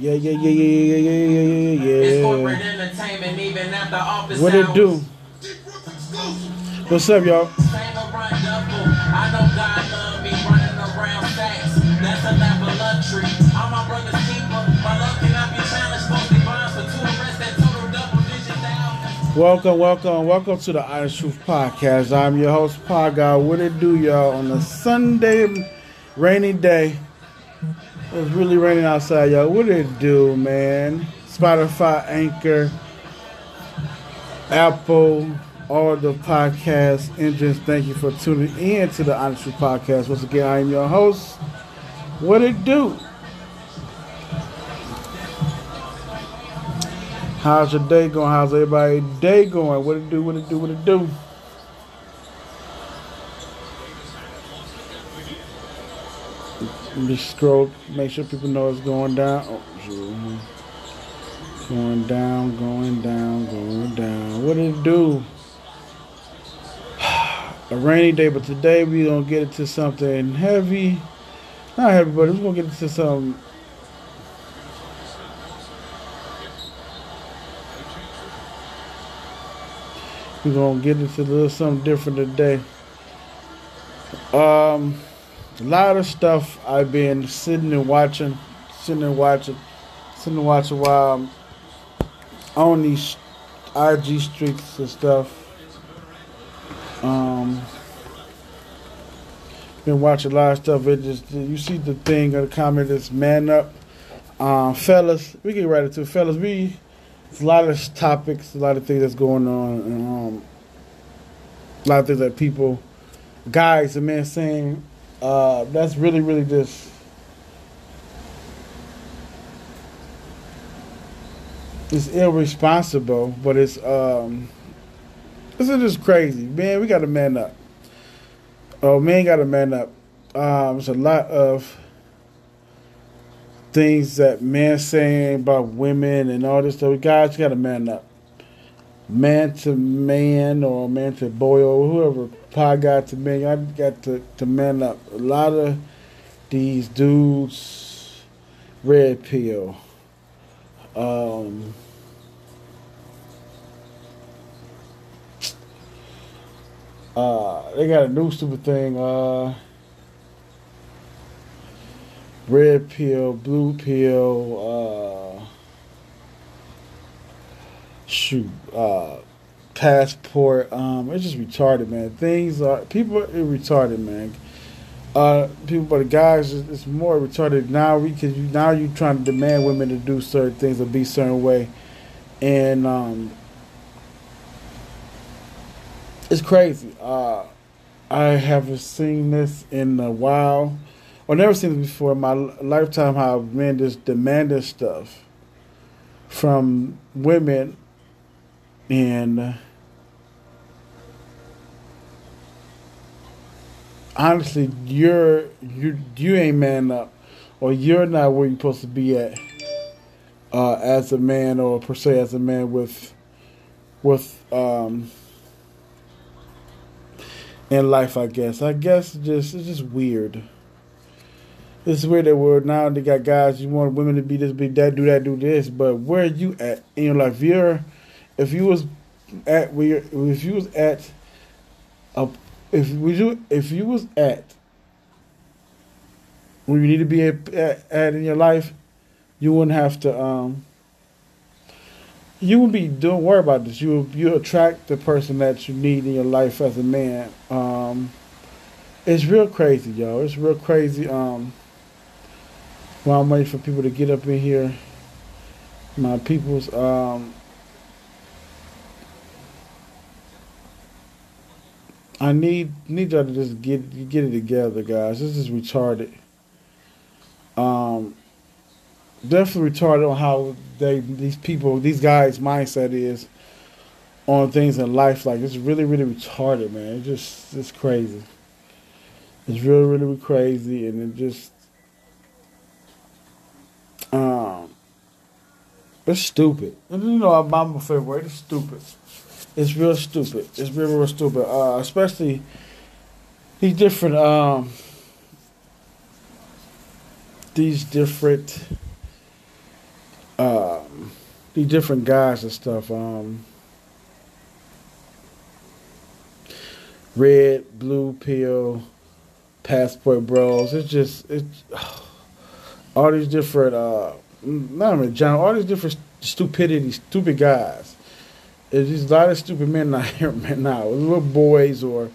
Yeah, yeah, yeah, yeah, yeah, yeah, yeah, yeah, It's yeah, corporate entertainment, even after office What it do? What's up, y'all? Same old run double. I know God love me running around stacks. That's a laboratory. I'm my brother's keeper. My love cannot be challenged. Mostly bonds for two arrests that total double digit thousands. Welcome, welcome, welcome to the Honest Truth Podcast. I'm your host, Pod God. What it do, y'all? On a Sunday, rainy day. It's really raining outside, y'all. What did it do, man? Spotify, Anchor, Apple, all the podcast engines. Thank you for tuning in to the Honest Truth Podcast. Once again, I am your host. What it do? How's your day going? How's everybody day going? What it do? What it do? What it do? Let me scroll. Make sure people know it's going down. Oh, sure. Going down, going down, going down. What did it do? A rainy day, but today we gonna get into something heavy. Not heavy, but we're gonna get into some We're gonna get into a little something different today. Um, a lot of stuff I've been sitting and watching, sitting and watching, sitting and watching while I'm on these IG streaks and stuff. Um, been watching a lot of stuff. It just you see the thing of the comment is man up, um, fellas. We get right into it. fellas. We it's a lot of topics, a lot of things that's going on, and, um, a lot of things that people, guys and men saying. Uh, that's really, really just. It's irresponsible, but it's um, this is just crazy, man. We got to man up. Oh, man, got to man up. Um, there's a lot of things that men saying about women and all this stuff. Guys got to man up. Man to man or man to boy or whoever, pod guy to man, y'all got to, to man up. A lot of these dudes, red pill. Um, uh, they got a new stupid thing. Uh, red pill, blue pill, uh, shoot, uh, passport. Um, it's just retarded, man. Things are people are retarded, man. Uh, people, but guys, it's more retarded now because you, now you're trying to demand women to do certain things or be certain way, and um, it's crazy. Uh, I haven't seen this in a while. I've never seen this before in my lifetime. How men just demanded stuff from women, and honestly, you're you you ain't man up, or you're not where you're supposed to be at uh, as a man, or per se as a man with with um in life. I guess. I guess just it's just weird. It's weird that we're now they got guys you want women to be this, be that, do that, do this, but where are you at in your life? If you're, if you was at where if you was at a, if we you if you was at where you need to be at, at, at in your life, you wouldn't have to um. You would be don't worry about this. You you attract the person that you need in your life as a man. Um, it's real crazy, yo. It's real crazy. Um, while I'm waiting for people to get up in here, my people's um, I need need y'all to just get get it together, guys. This is retarded. Um, definitely retarded on how they these people these guys mindset is on things in life. Like it's really really retarded, man. It's just it's crazy. It's really really crazy, and it just um, it's stupid. And you know, I'm, a favorite. It's stupid. It's real stupid. It's real, real stupid. Uh, especially these different, um, these different these different guys and stuff. Um, red, blue pill, passport bros. It's just it's all these different uh not even John, all these different stupidity, stupid guys. There's a lot of stupid men out here now, little boys or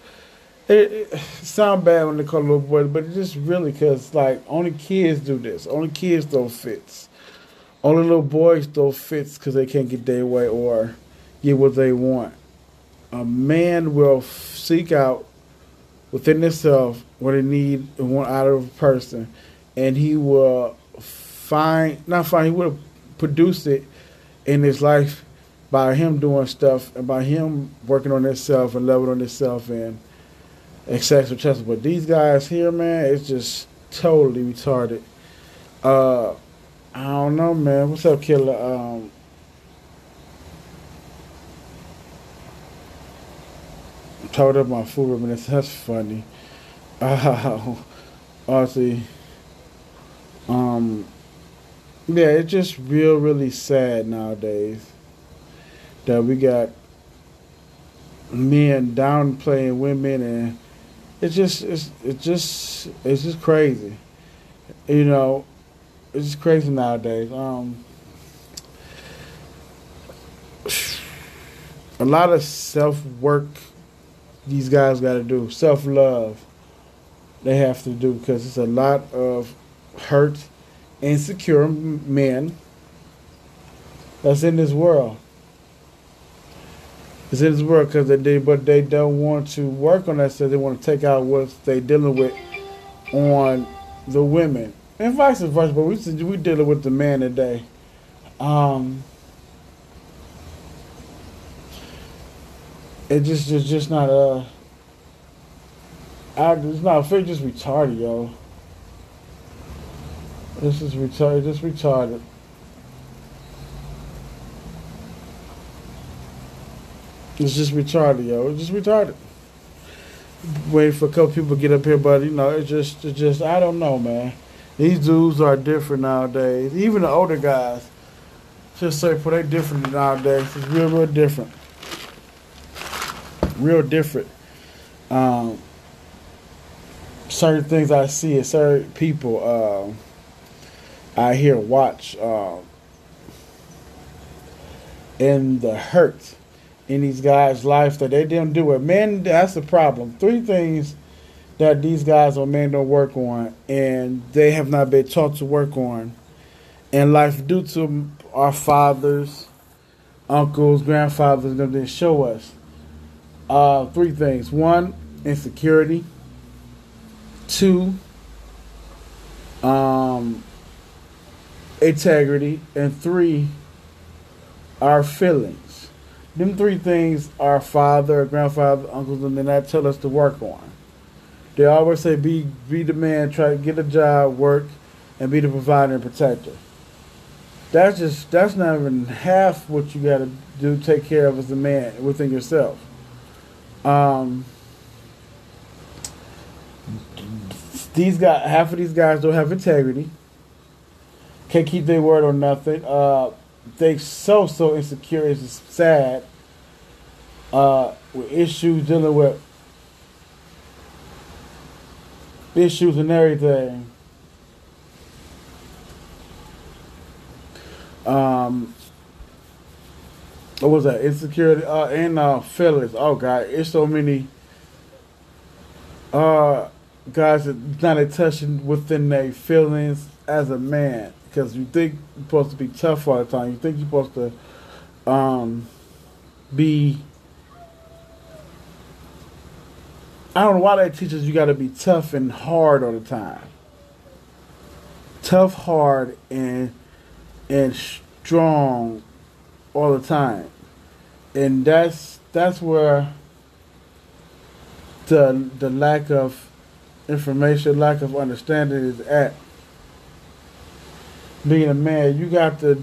it, it sound bad when they call little boys, but it's just really because like only kids do this. Only kids throw fits. Only little boys throw fits because they can't get their way or get what they want. A man will seek out within himself what he need and want out of a person, and he will find not find he will produce it in his life by him doing stuff and by him working on himself and loving on himself and etc. etc. But these guys here, man, it's just totally retarded. Uh, I don't know, man. What's up, Killer? Um, told up my food reminiscence. That's funny. Uh, honestly, um, yeah, it's just real, really sad nowadays that we got men downplaying women, and it's just, it's, it's just, it's just crazy. You know, it's just crazy nowadays. Um, a lot of self work these guys got to do, self love they have to do because it's a lot of hurt, insecure men that's in this world. It's in this world because they did, but they don't want to work on that. So they want to take out what they dealing with on the women and vice versa. But we we dealing with the man today. Um, it just it's just not uh I, it's not fair just retarded, yo. This is retarded just retarded. It's just retarded, yo. It's just retarded. Wait for a couple people to get up here, but you know, it's just it's just I don't know, man. These dudes are different nowadays. Even the older guys. Just say for they different nowadays. It's real, real different real different. Um, certain things I see and certain people uh, I hear watch uh, and the hurt in these guys' lives that they didn't do it. Men, that's the problem. Three things that these guys or men don't work on and they have not been taught to work on in life due to our fathers, uncles, grandfathers, them didn't show us. Uh, three things. One, insecurity. Two, um, integrity. And three, our feelings. Them three things our father, grandfather, uncles, and then that tell us to work on. They always say be be the man, try to get a job, work, and be the provider and protector. That's just that's not even half what you gotta do, take care of as a man within yourself. Um, these guys, half of these guys don't have integrity. Can't keep their word on nothing. Uh, they so so insecure. It's sad. Uh, with issues dealing with issues and everything. Um, what was that? Insecurity uh, and uh, feelings. Oh God, it's so many uh, guys that not touching within their feelings as a man because you think you're supposed to be tough all the time. You think you're supposed to um, be. I don't know why they teach us you got to be tough and hard all the time. Tough, hard, and and strong all the time, and that's that's where the the lack of information, lack of understanding is at. Being a man, you got to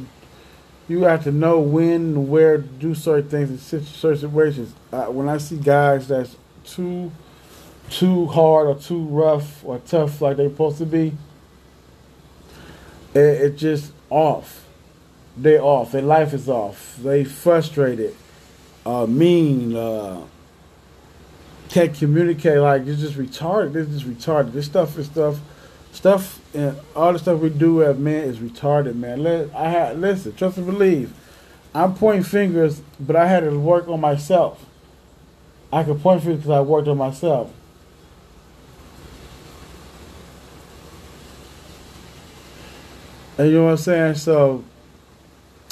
you got to know when and where to do certain things in certain situations. Uh, when I see guys that's too too hard or too rough or tough like they're supposed to be, it, it just off. they off. Their life is off. They frustrated, uh, mean, uh, can't communicate. Like it's just retarded. It's just retarded. This stuff is stuff, stuff, and all the stuff we do as men is retarded, man. Let I had listen, trust and believe. I'm pointing fingers, but I had to work on myself. I could point fingers because I worked on myself. And you know what I'm saying? So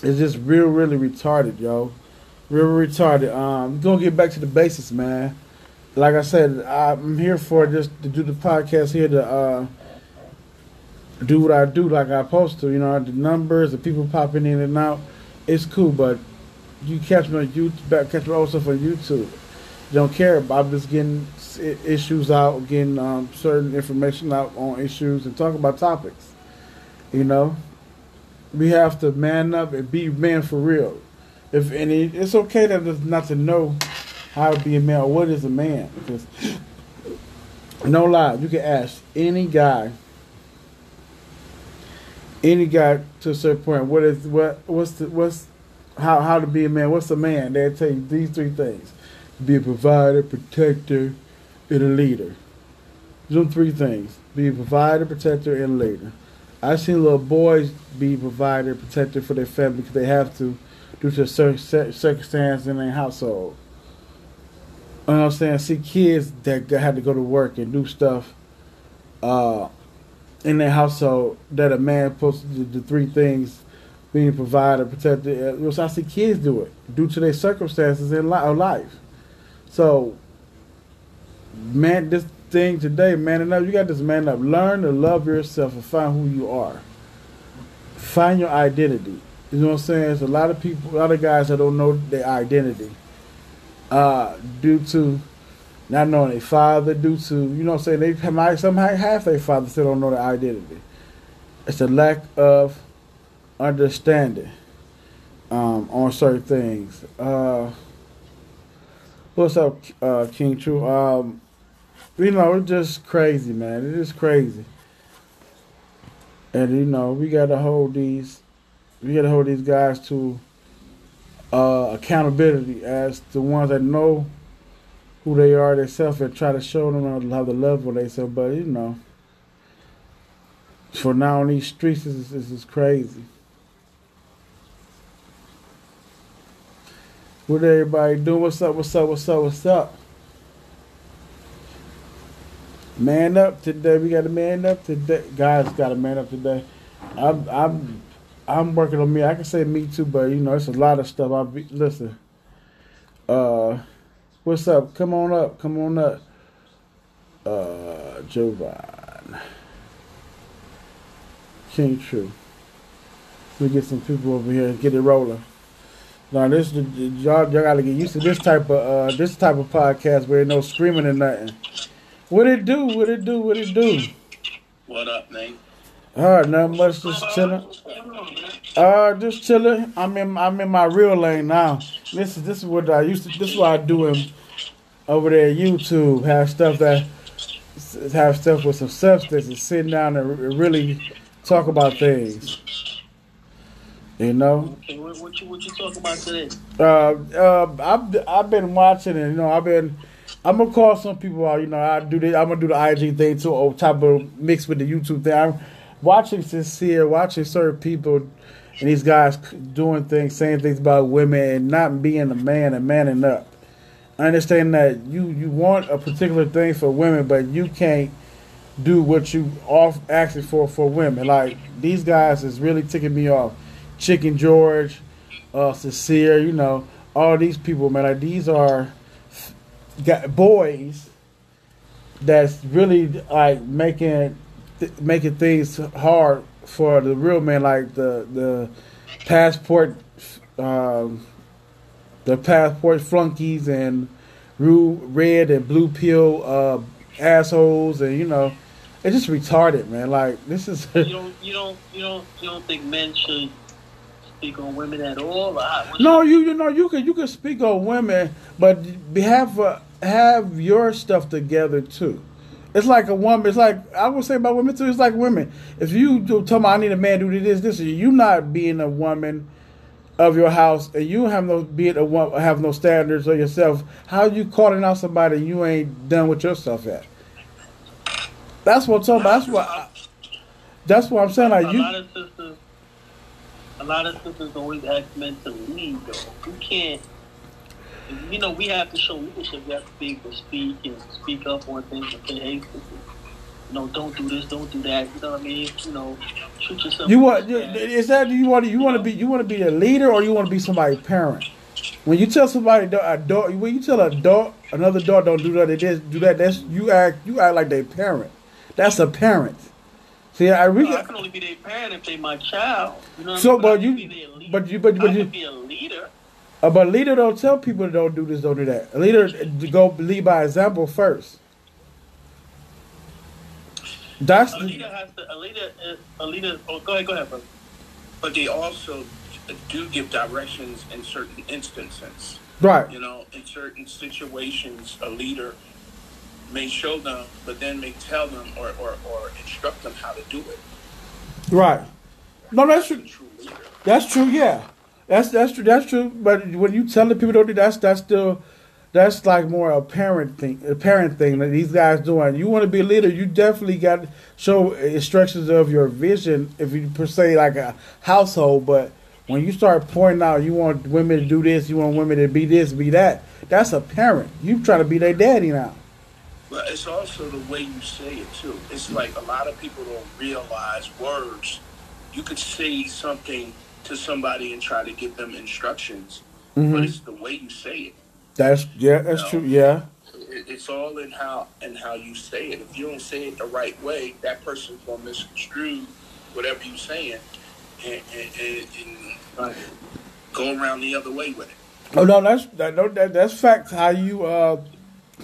it's just real, really retarded, yo. Real retarded. Um, gonna get back to the basics, man. Like I said, I'm here for just to do the podcast here to uh, do what I do, like I supposed to. You know, the numbers, the people popping in and out, it's cool. But you catch me on YouTube, catch me also on YouTube. Don't care. I'm just getting issues out, getting um, certain information out on issues, and talking about topics. You know, we have to man up and be man for real. If any, it's okay that there's not to know how to be a man or what is a man. Because no lie, you can ask any guy, any guy to a certain point, what is what what's the what's how how to be a man? What's a man? They'll tell you these three things: be a provider, protector, and a leader. Those three things: be a provider, protector, and a leader. I've seen little boys be provider, protector for their family because they have to due to certain circumstances in their household. You know what I'm saying? See kids that had to go to work and do stuff uh, in their household that a man do the three things being provided, protected. Uh, I see kids do it due to their circumstances in life. So, man, this thing today, man up. You got this man up. Learn to love yourself and find who you are. Find your identity. You know what I'm saying? There's a lot of people, a lot of guys that don't know their identity. Uh, due to not knowing their father, due to, you know I'm saying, they might somehow have their father still don't know their identity. It's a lack of understanding um, on certain things. Uh, what's up, uh, King True? Um, you know, it's just crazy, man. It is crazy. And you know, we gotta hold these we gotta hold these guys to uh, accountability as the ones that know who they are themselves and try to show them how to love what they say. But you know, for now on these streets, this is, crazy. What everybody doing? What's up? What's up? What's up? What's up? Man up today. We got to man up today. Guys got to man up today. I'm I'm I'm working on me. I can say me too, but you know, it's a lot of stuff. I be listen. Uh, what's up? Come on up. Come on up. Uh, Jovan. King True. We get some people over here and get it rolling. Now this y'all y'all gotta get used to this type of uh this type of podcast where no screaming and nothing. What it do? What it do? What it do? What up, Nate? All right, not much. Just chilling. Uh, just chilling. I'm in. I'm in my real lane now. This is this is what I used to. This is what I do in, over there. YouTube have stuff that have stuff with some substance and sitting down and really talk about things. You know. Okay, what, what you what you talk about today? Uh, uh, I've I've been watching and you know I've been I'm gonna call some people out. You know, I do the I'm gonna do the IG thing too, on top of mixed with the YouTube thing. I'm watching sincere, watching certain people and these guys doing things, saying things about women, and not being a man and manning up. I understand that you you want a particular thing for women, but you can't do what you off asking for for women. Like these guys is really ticking me off. Chicken George, uh, Sincere, you know, all these people, man. Like these are got boys that's really like making th- making things hard for the real man, like the the passport, um, the passport flunkies and red and blue pill uh, assholes, and you know, it's just retarded, man. Like this is. you don't, you don't, you don't, you don't think men should speak on women at all? no, you, you know, you can you can speak on women, but have uh, have your stuff together too. It's like a woman. It's like I would say about women too. It's like women. If you do tell me I need a man to do this, this, you not being a woman of your house, and you have no being a woman, have no standards of yourself. How you calling out somebody you ain't done with yourself yet? That's what I'm talking about. That's what. I, that's what I'm saying. Like a you, lot of sisters, a lot of sisters always ask men to lead though. You can't. You know, we have to show leadership. We have to be able to speak and speak up on things and say, "Hey, you know, don't do this, don't do that." You know what I mean? You know, treat yourself. you want you, is that you want you want to be you want to be a leader or you want to be somebody's parent? When you tell somebody a dog, when you tell a dog another dog don't do that, they just do that. That's you act you act like their parent. That's a parent. See, I No, really I can only be their parent if they my child. You know what So, I mean? but can you- be their but you- but- but I you- can be a leader. Uh, but leader don't tell people to don't do this, don't do that. A leader go lead by example first. That's A leader has to. A leader. is- A leader. Oh, go ahead. Go ahead, brother. But they also do give directions in certain instances. right. You know, in certain situations, a leader may show them, but then may tell them or, or, or instruct them how to do it. Right. No, that's a true. true. That's true. Yeah, that's that's true. That's true. But when you tell the people don't do that's that's still that's like more a parent thing, a parent thing that these guys doing. You want to be a leader, you definitely got show instructions of your vision. If you per se like a household, but when you start pointing out you want women to do this, you want women to be this, be that. That's a parent. You trying to be their daddy now. But it's also the way you say it too. It's like a lot of people don't realize words. You could say something to somebody and try to give them instructions, but it's the way you say it. That's yeah, that's true. Yeah, It- It's all in how and how you say it. If you don't say it the right way, that person's gonna misconstrue whatever you're saying and, and, and, and go around the other way with it. Oh no, that's that, no, that that's fact. How you uh,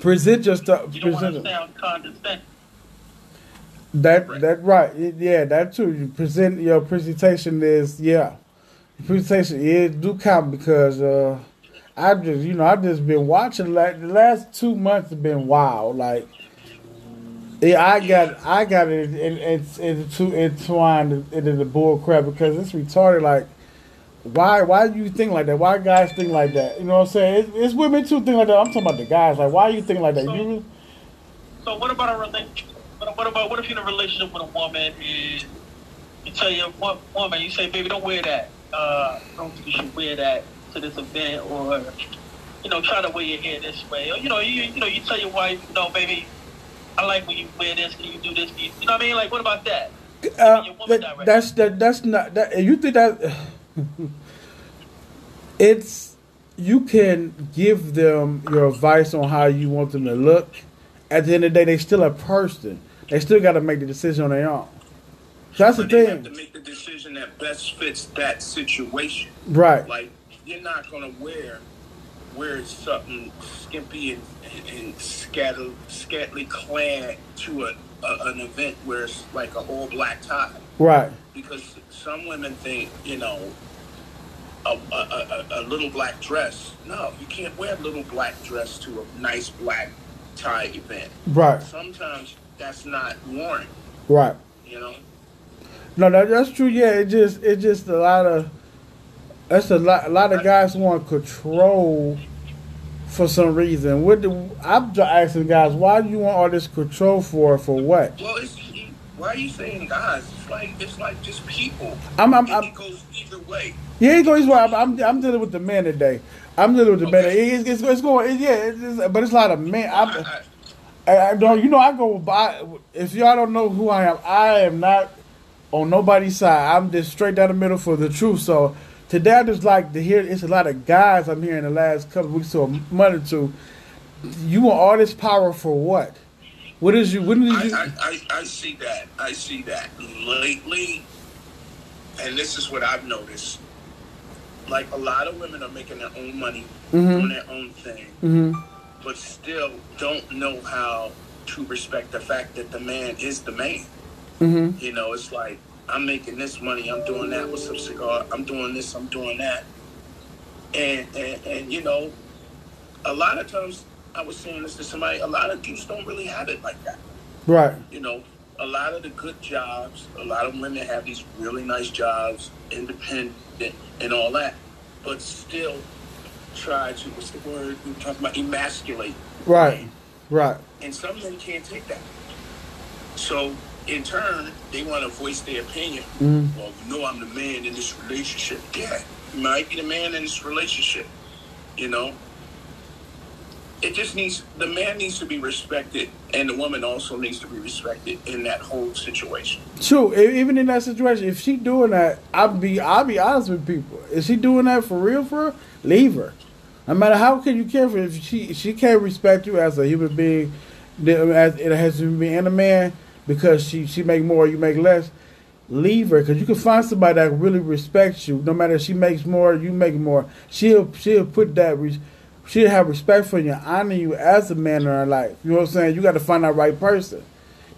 present your stuff. You don't want to sound condescending. that Right. that right. Yeah, that too. You present your presentation is yeah. Presentation is do count because uh, I just you know I just been watching like the last two months have been wild. Like yeah, I got I got it in, in, into entwined into the bull crap because it's retarded. Like why why do you think like that? Why guys think like that? You know what I'm saying? It's, it's women too think like that. I'm talking about the guys. Like why you think like that? You So what about a relationship? What what about what if you're in a relationship with a woman and you tell your woman, you say, baby, don't wear that. Uh, don't think you should wear that to this event, or you know, try to wear your hair this way. Or you know, you you know, you tell your wife, you know, baby, I like when you wear this. Can you do this? You, you know what I mean? Like, what about that? Uh, that, that's that. That's not that. You think that it's you can give them your advice on how you want them to look. At the end of the day, they still a person. They still got to make the decision on their own. That's the But they have to thing, make the decision that best fits that situation. right? Like you're not gonna wear wear something skimpy and, and, and scatter, scantily clad to a, a an event where it's like an all black tie. Right. Because some women think, you know, a, a, a, a little black dress. No, you can't wear a little black dress to a nice black tie event. Right. Sometimes that's not warrant, Right. you know. No, that, that's true. Yeah, it just it just a lot of that's a lot. A lot of guys want control for some reason. What do I'm just asking guys? Why do you want all this control for? For what? Well, it's why are you saying guys? It's like it's like just people. I'm, I'm, It, I'm it goes either way. yeah, he goes. Well, I'm, I'm, I'm dealing with the men today. I'm dealing with the men. Okay. It's, it's, it's going. It, yeah, it's, it's, but it's a lot of men. I, I'm, I, I, I don't. You know, I go by. If y'all don't know who I am, I am not on nobody's side. I'm just straight down the middle for the truth. So today, I just like to hear. It's a lot of guys I'm hearing the last couple weeks or a month or two. You want all this power for what? What is you? When did I, you? I, I, I see that. I see that lately, and this is what I've noticed. Like a lot of women are making their own money, doing their own thing, hmm but still don't know how to respect the fact that the man is the man. hmm You know, it's like I'm making this money, I'm doing that with some cigar, I'm doing this, I'm doing that, and and, and you know, a lot of times I was saying this to somebody, a lot of dudes don't really have it like that. Right. You know, a lot of the good jobs, a lot of women have these really nice jobs, independent and all that, but still try to what's the word we were talking about emasculate Right. Right. and some men can't take that. So in turn, they want to voice their opinion. Mhm. Well, you know, I'm the man in this relationship. Yeah, you might be the man in this relationship. You know, it just needs the man needs to be respected, and the woman also needs to be respected in that whole situation. True. Even in that situation, if she doing that, I'll be I'll be honest with people. Is she doing that for real? For real? Leave her. No matter how can you care for her, if she she can't respect you as a human being, as it has to be and a man because she she make more, you make less. Leave her because you can find somebody that really respects you. No matter if she makes more, you make more. She'll she'll put that. She'll have respect for you, honor you as a man in her life. You know what I'm saying? You got to find that right person.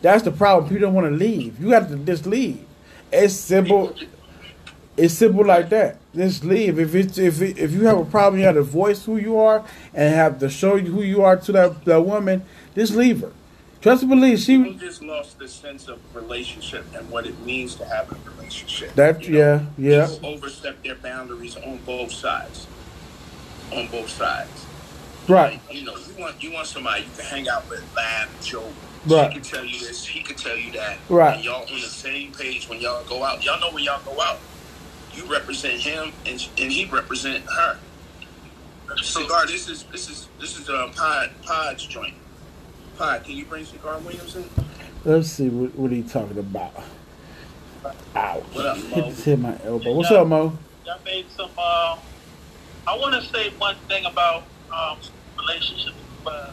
That's the problem. People don't want to leave. You got to just leave. It's simple. It's simple like that. Just leave. If it's if it, if you have a problem, you have to voice who you are and have to show you who you are to that that woman. Just leave her. Trust and believe. People She just lost the sense of relationship and what it means to have a relationship. that You know? yeah yeah People overstep their boundaries on both sides. On both sides. right You know, you want you want somebody you can hang out with, laugh, joke. Right. She can tell you this, he can tell you that. Right. And y'all on the same page when y'all go out. Y'all know when y'all go out. You represent him and and he represent her. Cigar, this is this is this is a Pod Pod's joint. Pod, can you bring Cigar Williamson? Let's see what, what he talking about. Ow! What up, Hit, Mo? hit my elbow. What's up, Mo? Y'all made some. Uh, I want to say one thing about um, relationships. Uh,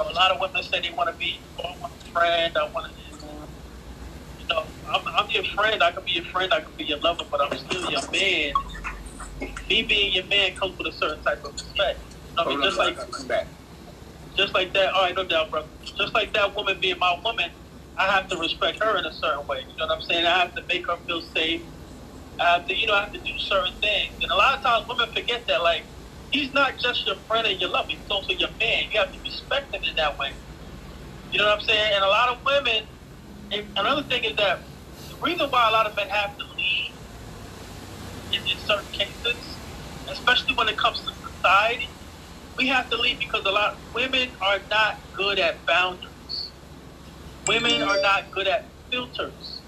a lot of women say they want to be, oh, I want a friend. I want to, you know, I'm, I'm your friend. I can be your friend. I can be your lover, but I'm still your man. Me being your man comes with a certain type of respect. I mean, Hold just on, like I'll come back. Just like that. All right, no doubt, bro. Just like that woman being my woman, I have to respect her in a certain way. You know what I'm saying? I have to make her feel safe. I have to, you know, I have to do certain things. And a lot of times, women forget that, like, he's not just your friend and your lover; he's also your man. You have to respect him in that way. You know what I'm saying? And a lot of women. Another thing is that the reason why a lot of men have to leave in, in certain cases, especially when it comes to society, we have to leave because a lot of women are not good at boundaries. Women are not good at filters.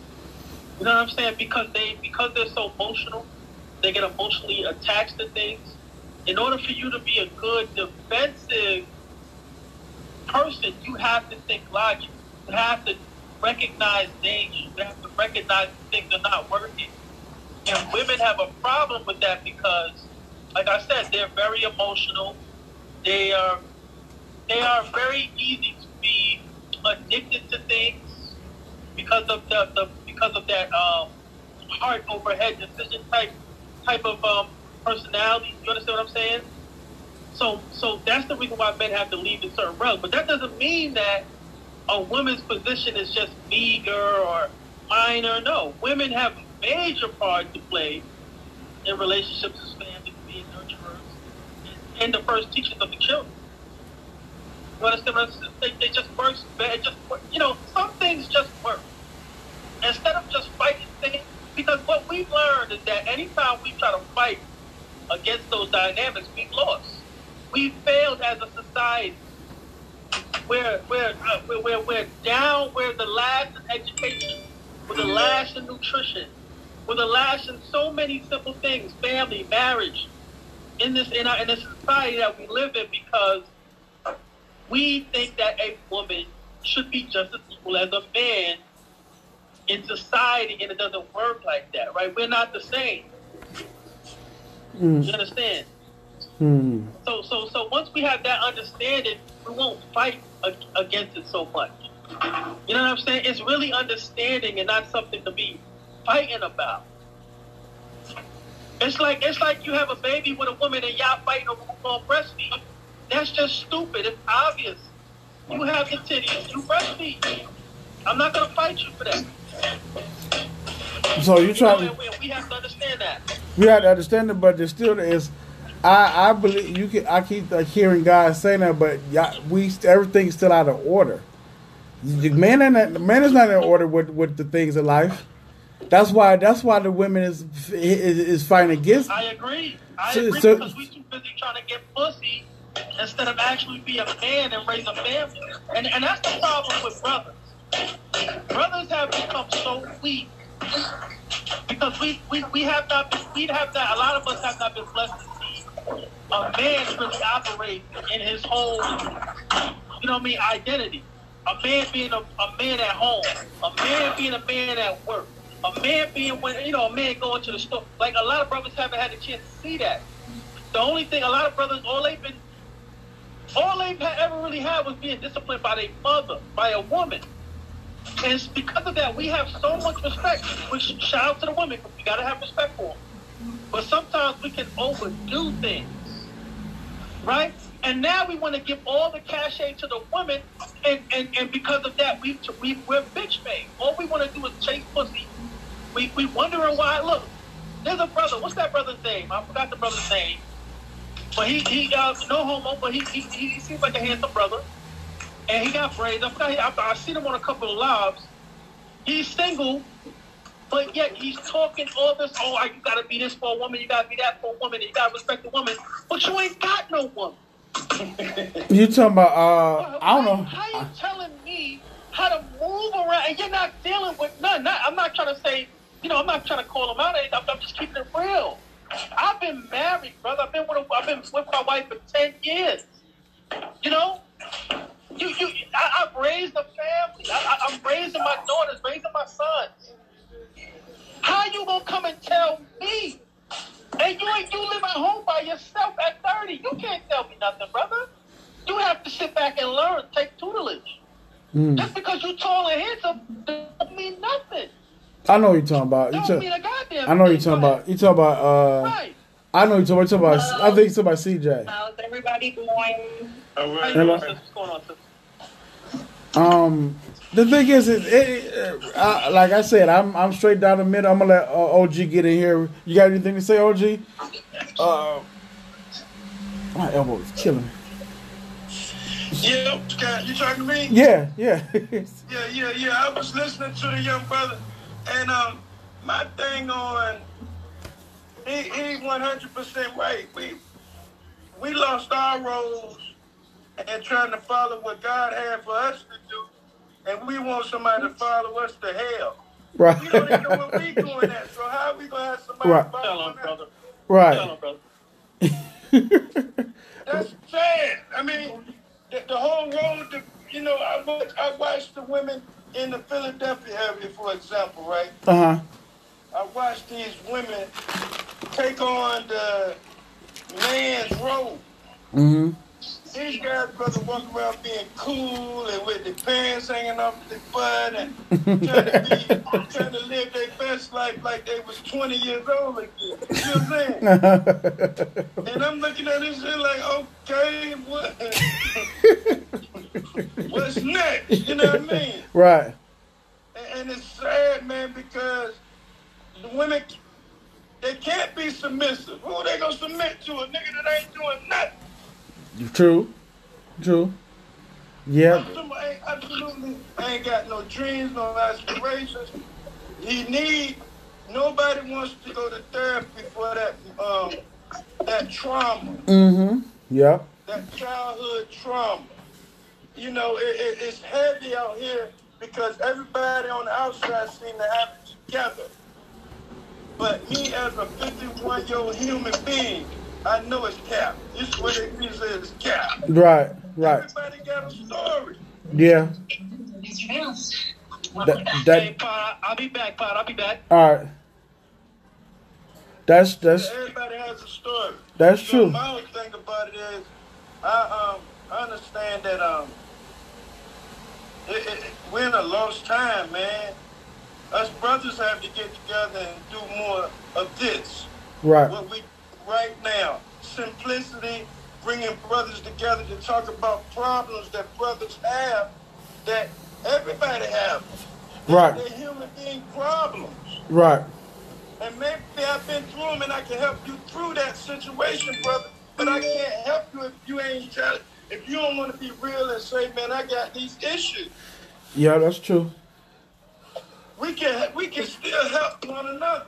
You know what I'm saying? Because they because they're so emotional, they get emotionally attached to things. In order for you to be a good defensive person, you have to think logic. You have to recognize danger. You have to recognize things are not working. And women have a problem with that because, like I said, they're very emotional. They are they are very easy to be addicted to things because of the, the because of that um, heart overhead decision type type of um, personality. You understand what I'm saying? So so that's the reason why men have to leave in certain realms. But that doesn't mean that a woman's position is just meager or minor. No, women have a major part to play in relationships as families, being nurturers, and, the first teachers of the children. You understand saying? They, just work. It just. You know, some things just work. Instead of just fighting things, because what we've learned is that anytime we try to fight against those dynamics, we've lost. We failed as a society. We're, we're, uh, we're, we're, we're down, we're the last in education, we're the last in nutrition, we're the last in so many simple things, family, marriage, in this, in, our, in this society that we live in because we think that a woman should be just as equal as a man in society, and it doesn't work like that, right? We're not the same. Mm, You understand? mm. So, so, so once we have that understanding, we won't fight ag- against it so much. You know what I'm saying? It's really understanding and not something to be fighting about. It's like it's like you have a baby with a woman and y'all fighting over who's gonna breastfeed. That's just stupid. It's obvious. You have the titties. You breastfeed. I'm not gonna fight you for that. So you You try know, to we, we have to understand that. we have to understand it, but there still is. I I believe you can. I keep like hearing guys saying that, but y'all, we everything's still out of order. The man ain't the man is not in order with, with the things of life. That's why that's why the women is is, is fighting against. I agree. I So- agree so- because we too busy trying to get pussy instead of actually be a man and raise a family. And and that's the problem with brothers. Brothers have become so weak because we, we, we have not been, we have not a lot of us have not been blessed to see a man really operate in his whole you know what I mean identity. A man being a, a man at home, a man being a man at work, a man being you know a man going to the store. Like a lot of brothers haven't had the chance to see that. The only thing a lot of brothers all they've been all they've ever really had was being disciplined by their mother, by a woman. And it's because of that we have so much respect. Which shout out to the women, we gotta have respect for them. But sometimes we can overdo things, right? And now we want to give all the cachet to the women, and, and, and because of that, we, we we're bitch made. All we want to do is chase pussy. We we wondering why. Look, there's a brother. What's that brother's name? I forgot the brother's name. But he he uh, no homo, but he, he he seems like a handsome brother, and he got braids. I forgot. I, I seen him on a couple of lives. He's single, but yet he's talking all this. Oh, I- you gotta be this for a woman. You gotta be that for a woman. You gotta respect the woman. But you ain't got no woman. You talking about? Uh, I don't know. How you telling me how to move around and you're not dealing with none? Not, I'm not trying to say, you know, I'm not trying to call them out. I'm, I'm just keeping it real. I've been married, brother. I've been with a, I've been with my wife for ten years. You know, you you I, I've raised a family. I, I, I'm raising my daughters, raising my sons. How you gonna come and tell me? And you ain't you live at home by yourself at 30. You can't tell me nothing, brother. You have to sit back and learn, take tutelage. Mm. Just because you're tall and handsome doesn't mean nothing. I know what you're talking about. You Don't talk, mean a goddamn I know what you're talking about. You talking about? Uh, Right. I know what you're talking about. You're talking about I think you're talking about CJ. How's everybody doing? All How you right. Hello. doing, sis? What's going on, sis? Um, the thing is, is it, uh, I, like I said, I'm I'm straight down the middle. I'm gonna let uh, OG get in here. You got anything to say, OG? Uh, my elbow is killing me. Yeah, you talking to me? Yeah, yeah. Yeah, yeah, yeah. I was listening to the young brother, and um, my thing on, he he one hundred percent right. We we lost our roles and trying to follow what God had for us to do, and we want somebody to follow us to hell. right, We don't even know what we're doing at. So how we gonna have somebody Right. Follow him, us? brother. Tell right. him, brother. That's sad. I mean, the, the whole road. To, you know, I watch, I watched the women in the Philadelphia area, for example, right? Uh huh. I watched these women take on the man's role. Mm-hmm. These guys, brother, walk around being cool and with their pants hanging off their butt and trying to be, trying to live their best life like they was 20 years old again. You know what I'm saying? And I'm looking at this shit like, okay, what? What's next? You know what I mean? right. And, and it's sad, man, because the women, they can't be submissive. Who they gonna submit to? A nigga that ain't doing nothing. True. True. Yeah. Somebody ain't absolutely ain't got no dreams, no aspirations. He need nobody wants to go to therapy for that um that trauma, Mm-hmm. Yep. that childhood trauma. You know, it, it, it's heavy out here because everybody on the outside seem to have it together. But me as a 51 year old human being, I know it's cap. This is what it means is cap. Right. Right. Everybody got a story. Yeah. That, Hey, that. Pod, I'll be back, Pod. I'll be back. All right. That's that's Everybody has a story. That's So true. My only thing about it is, I um I understand that um it, it, we're in a lost time, man. Us brothers have to get together and do more of this. right. What we right now, simplicity, bringing brothers together to talk about problems that brothers have that everybody have. Right. They're human being problems. Right. And maybe I've been through them and I can help you through that situation, brother. But I can't help you if you ain't trying. If you don't want to be real and say, man, I got these issues. Yeah, that's true. We can we can still help one another.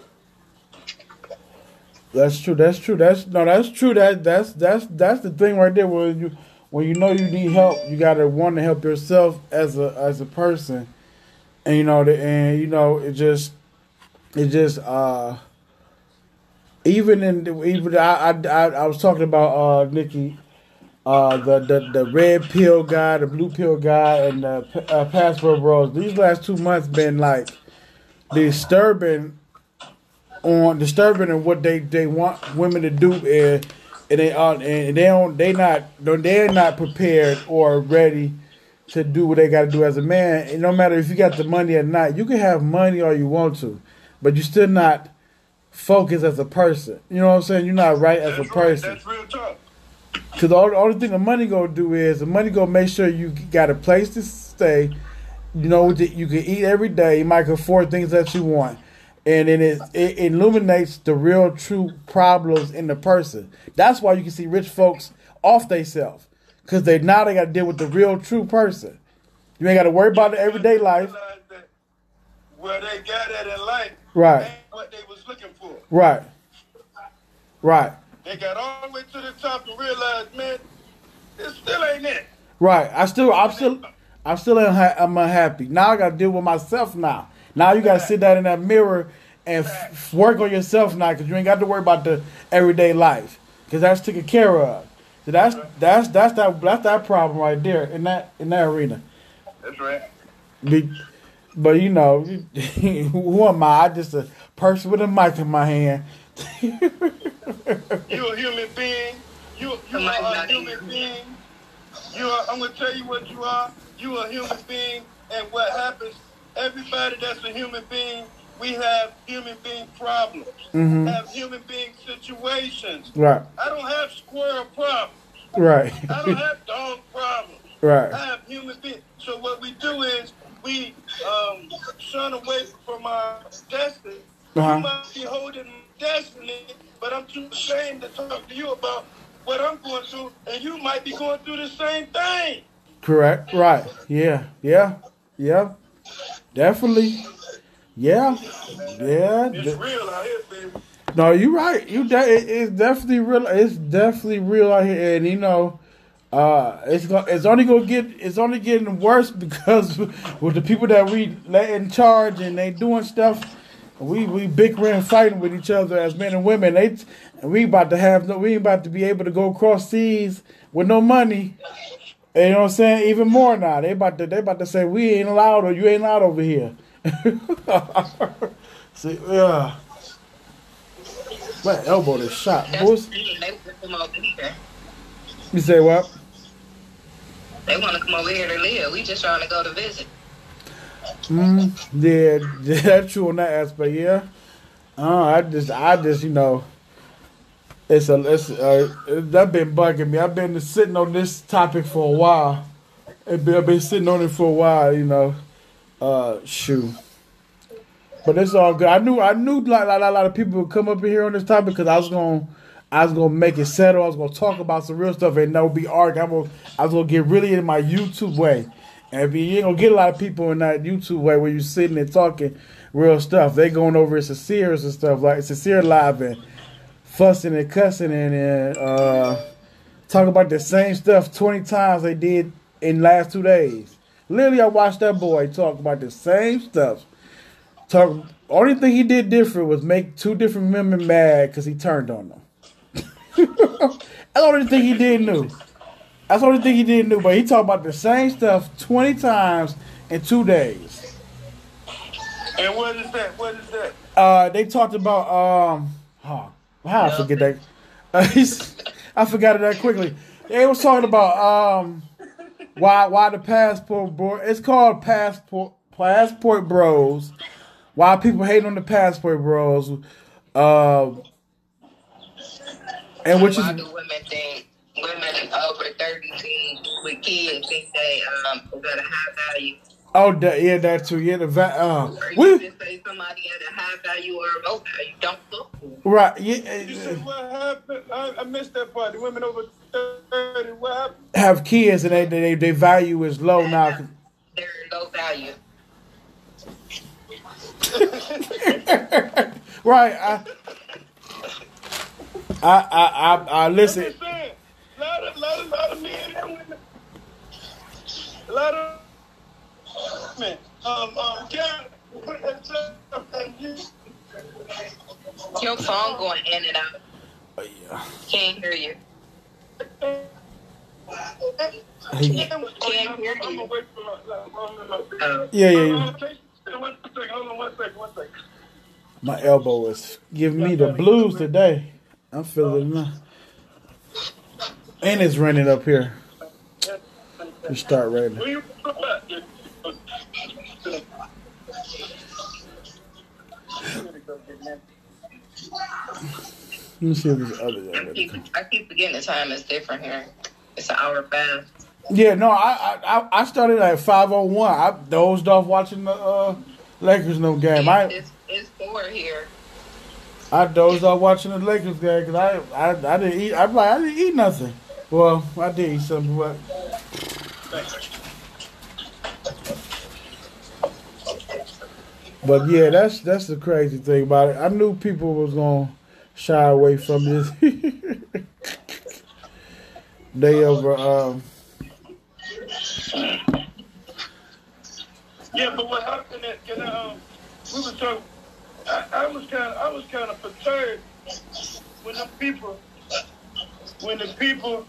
That's true. That's true. That's no. That's true. That that's that's that's the thing right there. Where you when you know you need help, you gotta want to help yourself as a as a person, and you know the and you know it just it just uh even in the, even I, I I I was talking about uh Nikki uh the the the red pill guy, the blue pill guy, and the uh, passport bros. These last two months been like disturbing on disturbing and what they, they want women to do and and they are and they don't they not they're not prepared or ready to do what they got to do as a man. And no matter if you got the money or not, you can have money all you want to, but you're still not focused as a person. You know what I'm saying? You're not right as a That's right. person. That's real talk. Cause the only, only thing the money gonna do is the money gonna make sure you got a place to stay. You know that you can eat every day. You might afford things that you want, and then it, it illuminates the real true problems in the person. That's why you can see rich folks off themselves, cause they now they got to deal with the real true person. You ain't got to worry about the everyday life. Where they got at in life, Right. what they was looking for. Right. Right. They got all the way to the top and realized, man, this still ain't it. Right. I still, I'm still, I'm still, unha- I'm unhappy. Now I got to deal with myself now. Now you got to sit down in that mirror and f- work on yourself now, because you ain't got to worry about the everyday life, because that's taken care of. So that's that's that's that that's that problem right there in that in that arena. That's right. Be, but you know, who am I? I just a person with a mic in my hand. You a human being. You, you are a human being. You are, I'm gonna tell you what you are. You are a human being, and what happens? Everybody that's a human being, we have human being problems. Mhm. Have human being situations. Right. I don't have squirrel problems. Right. I don't have dog problems. right. I have human beings. So what we do is we um, shun away from our destiny. Uh-huh. You might be holding destiny, but I'm too ashamed to talk to you about what I'm going through, and you might be going through the same thing. Correct. Right. Yeah. Yeah. Yeah. Definitely. Yeah. Yeah. It's real out here, baby. no, you're right. You de- it's definitely real. It's definitely real out here, and you know, uh, it's go- it's only gonna get it's only getting worse because with the people that we let in charge and they doing stuff. We we bickering fighting with each other as men and women. They we about to have no. We ain't about to be able to go across seas with no money. You know what I'm saying? Even more now. They about to they about to say we ain't allowed or you ain't allowed over here. See, yeah. My elbow is shot. That's Boys. they want to come over here. You say what? They want to come over here to live. We just trying to go to visit. Mm, yeah, that's true on that aspect. Yeah. Uh, I just, I just, you know, it's a, it's uh, that been bugging me. I've been sitting on this topic for a while. It been, I've been sitting on it for a while. You know, uh, shoot. But it's all good. I knew, I knew, like, like, a lot of people would come up here on this topic because I was gonna, I was gonna make it settle. I was gonna talk about some real stuff and that would be art. I was, I was gonna get really in my YouTube way. And you gonna get a lot of people in that YouTube way where you're sitting and talking real stuff, they going over it sincere and stuff like sincere live and fussing and cussing and, and uh, talking about the same stuff twenty times they did in last two days. Literally, I watched that boy talk about the same stuff. Talk. Only thing he did different was make two different women mad because he turned on them. That's the only thing he did new. That's the only thing he didn't do. But he talked about the same stuff twenty times in two days. And what is that? What is that? Uh, they talked about um, oh, how I forget that. Uh, I forgot it that quickly. They was talking about um, why why the passport bro. It's called passport passport bros. Why people hate on the passport bros. Uh, and which is Why do women think women over thirty with kids think they um got a high value? oh that, yeah that too yeah the va- uh, Or you we, say somebody at a high value or a low value. Don't look. right You yeah said what happened? I, I missed that part. The women over thirty. What happened? have kids and they they they value is low now. they're low value. Right. I, I, I, I, I listen. I'm just saying, a lot of, lot of, lot of men and women, a lot of men, um, um, can put themselves and you. Your phone going in and out. Oh, yeah. Can't hear you. He- Can't hear you. gonna wait for my, like, hold on, hold on. Uh, Yeah, yeah, yeah. One second, hold on, one second, one second. My elbow is giving me the blues today. I'm feeling it. And it's raining up here. It start raining. Will you come back? Let me see if there's other young I keep. I keep forgetting the time is different here. It's an hour fast. Yeah, no, I I I started at five oh one. I dozed off watching the uh, Lakers no game. I It's, it's four here. I dozed off watching the Lakers game because I, I I didn't eat. I'm like I didn't eat nothing. Well, I did eat something, but but yeah, that's that's the crazy thing about it. I knew people was gonna shy away from this. they over um Yeah, but what happened is, you know, um, we I, I was kind of, I was kind of perturbed when the people, when the people,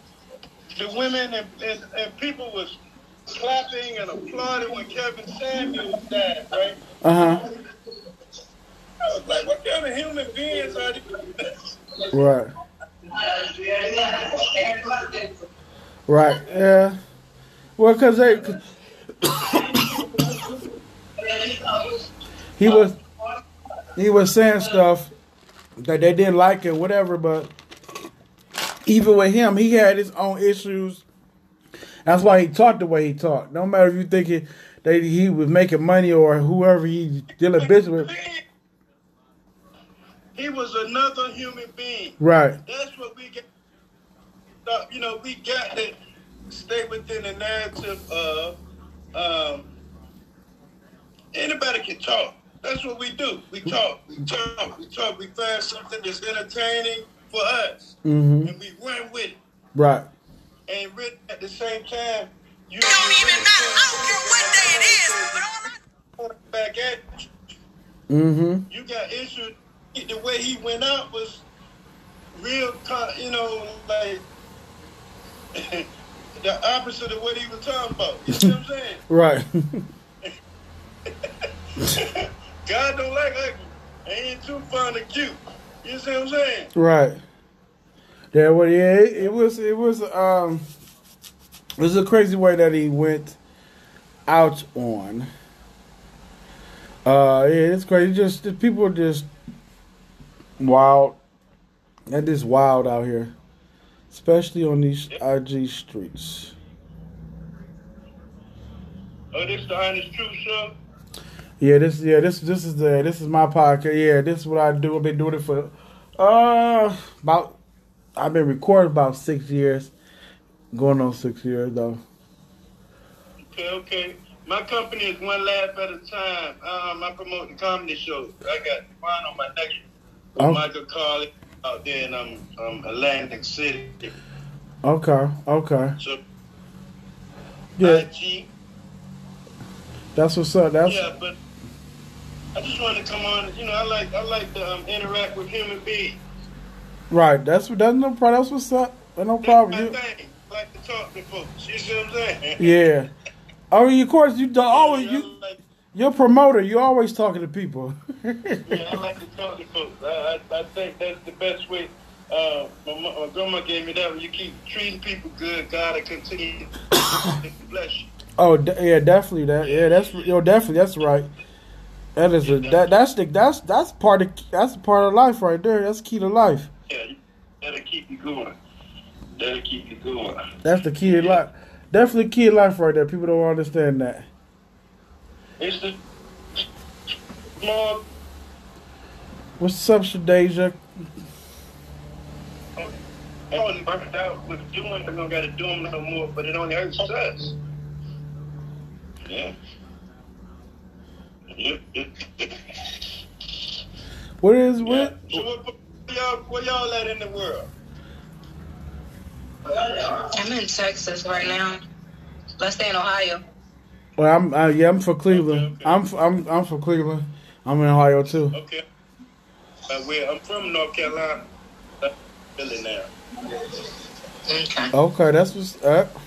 the women and, and, and people was clapping and applauding when Kevin Samuels died, right? uh huh I was like, what kind of human beings are these? right right yeah. Well, cause they he was he was saying stuff that they didn't like it, whatever. But even with him, he had his own issues. That's why he talked the way he talked. No matter if you think that he was making money or whoever he dealing business with. He was another human being. Right, That's what we get. uh, You know, we got to stay within the narrative of um, anybody can talk. That's what we do. We talk. We talk. We talk. We find something that's entertaining for us, hmm and we run with it. right, And really, at the same time, you don't even matter. I don't care what day it is, but all I Back at you. hmm you got issues. The way he went out was real, you know, like the opposite of what he was talking about. You see what I'm saying? right, God don't like ugly. Ain't too fond of cute. You see what I'm saying? right. Yeah, well, yeah, it, it was, it was, um, it was a crazy way that he went out on. Uh, yeah, it's crazy. Just the people are just wild. That is wild out here, especially on these IG streets. Oh, this the honest truth show. Yeah, this yeah this this is the this is my podcast. Yeah, this is what I do. I've been doing it for uh about I've been recording about six years, going on six years though. Okay, okay. My company is one laugh at a time. Um, I promote the comedy shows. I got one on my next with Oh. Michael Carly out there in um, um, Atlantic City. Okay, okay, So yeah, IG. that's what's up. That's Yeah, but I just wanted to come on. You know, I like I like to um, interact with human beings. right. That's what that's no problem. That's what's up. Ain't no That's problem. my You, thing. I like to talk to folks. You see what I'm saying? yeah. Oh, of course you always Yeah, you I like, you're a promoter. You're always talking to people. yeah, I like to talk to folks. I, I, I think that's the best way. Uh, my, my grandma gave me that. When you keep treating people good, God will continue to bless you. Oh yeah, definitely that. Yeah, that's yo, definitely that's right. That is a that that's the that's that's part of that's part of life right there. That's key to life. Yeah, that'll keep you going. That'll keep you going. That's the key to life. Definitely key to life right there. People don't understand that. It's the small. What's up, Shadeja? Oh, I only worked out with doing. I don't got to do them no more, but it only hurts us. Yeah. Yep, yep, yep. What? So what, where y'all, where y'all at in the world? I'm in Texas right now. Let's stay in Ohio. Well, I'm uh, yeah, I'm for Cleveland. Okay, okay. I'm f- I'm I'm for Cleveland. I'm in Ohio too. Okay. Uh, where I'm from North Carolina. Philly now. Okay. Okay, that's what's up.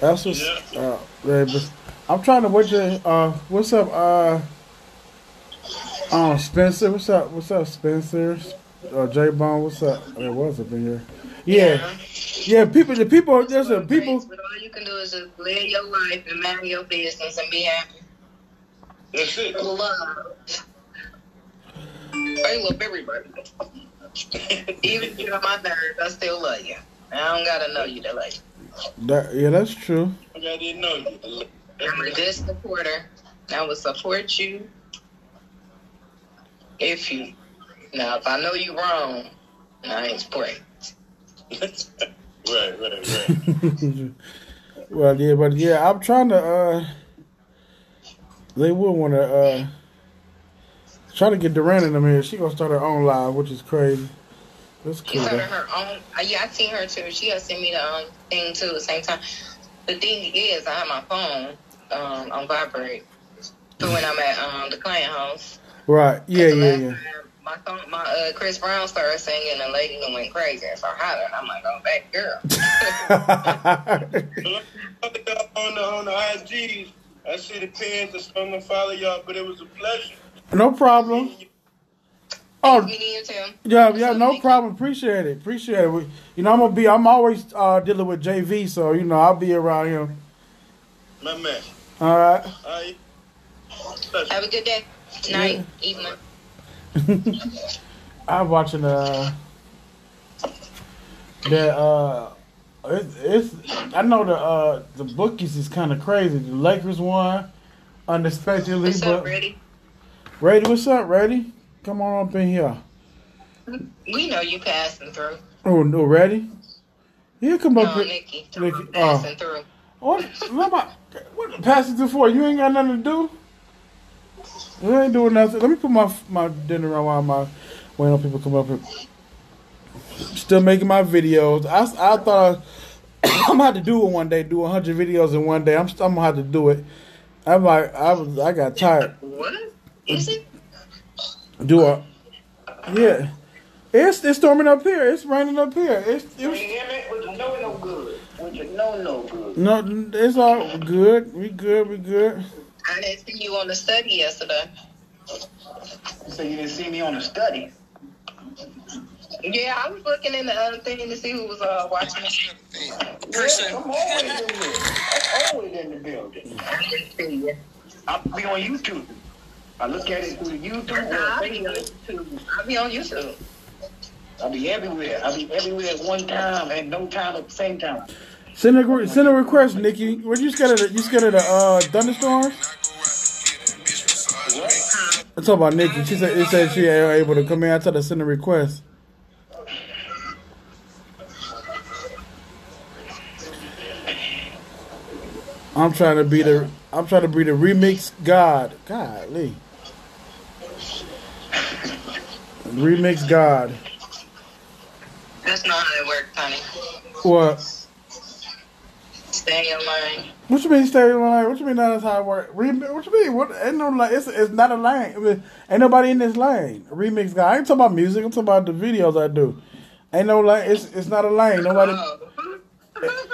That's what's Yeah. uh, yeah, but I'm trying to wait to uh what's up uh um Spencer, what's up? What's up, Spencer? Uh J Bone, what's up? There was up in here. Yeah. Yeah, people the people there's a people But all you can do is just live your life and mind your business and be happy. That's it. Love. I love everybody. Even if you're on my nerves, I still love you. I don't gotta know you to love you. that yeah, that's true. I didn't know you. I'm a good supporter. I will support you if you. Now, if I know you wrong, I ain't supporting. right, right, right. well yeah, but yeah, I'm trying to uh they would wanna uh try to get Durant in the here. She gonna start her own live, which is crazy. That's She cool. started her own. Uh, yeah, I seen her too. She has sent me the um, thing too at the same time. The thing is, I have my phone um, on vibrate for when I'm at um, the client house. Right. Yeah, The yeah, last yeah. time My phone, my uh, Chris Brown started singing, and the lady went crazy and started hollering. I'm like, oh, back girl. on the on the IGs, I see the pins. that's I'm gonna follow y'all, but it was a pleasure. no problem. Oh, Me you too. yeah, yeah, no problem. Appreciate it. Appreciate it. We, you know, I'm gonna be. I'm always uh, dealing with JV, so you know, I'll be around him. My man. All right. All right. Have a good day, night, evening. I'm watching uh that uh it's, it's I know the uh the bookies is kind of crazy. The Lakers won unexpectedly, What's but up, Ready? Ready, what's up, Ready? Come on up in here. We know you passing through. Oh no, Ready? You come up No, here. Nikki. Nikki, oh. Through. Oh, what? What am I? What passing to for? You ain't got nothing to do. You ain't doing nothing. Let me put my my dinner on while my waiting on people come up here. Still making my videos. I, I thought I, I'm gonna have to do it one day. Do 100 videos in one day. I'm I'm gonna have to do it. I'm like I was I got tired. What? Is it? Do a yeah. It's it's storming up here. It's raining up here. It's it was, the no good. With no no good. no. It's all good. We good. We good. I didn't see you on the study yesterday. So you didn't see me on the study. Yeah, I was looking in the other thing to see who was uh, watching it. Yeah, I'm always in there. I'm always in the building. I didn't see you. I'll be on YouTube. I look at it through YouTube I'll or be on YouTube. I'll be on YouTube. I'll be everywhere. I'll be everywhere at one time and no time at the same time. Send a send a request, Nikki. What you scared of? The, you scared of the uh, thunderstorms? I'm talking about Nikki. She said it said she ain't able to come in. I told her to send a request. I'm trying to be the I'm trying to be the remix god. Godly. Remix god. That's not how it works, honey. What? Stay in lane. What you mean stay in line? What you mean that's how it work? Remix? What you mean? What? Ain't no like it's it's not a line. I mean, ain't nobody in this lane. Remix guy. I ain't talking about music. I'm talking about the videos I do. Ain't no lane. It's it's not a lane. Nobody. Oh.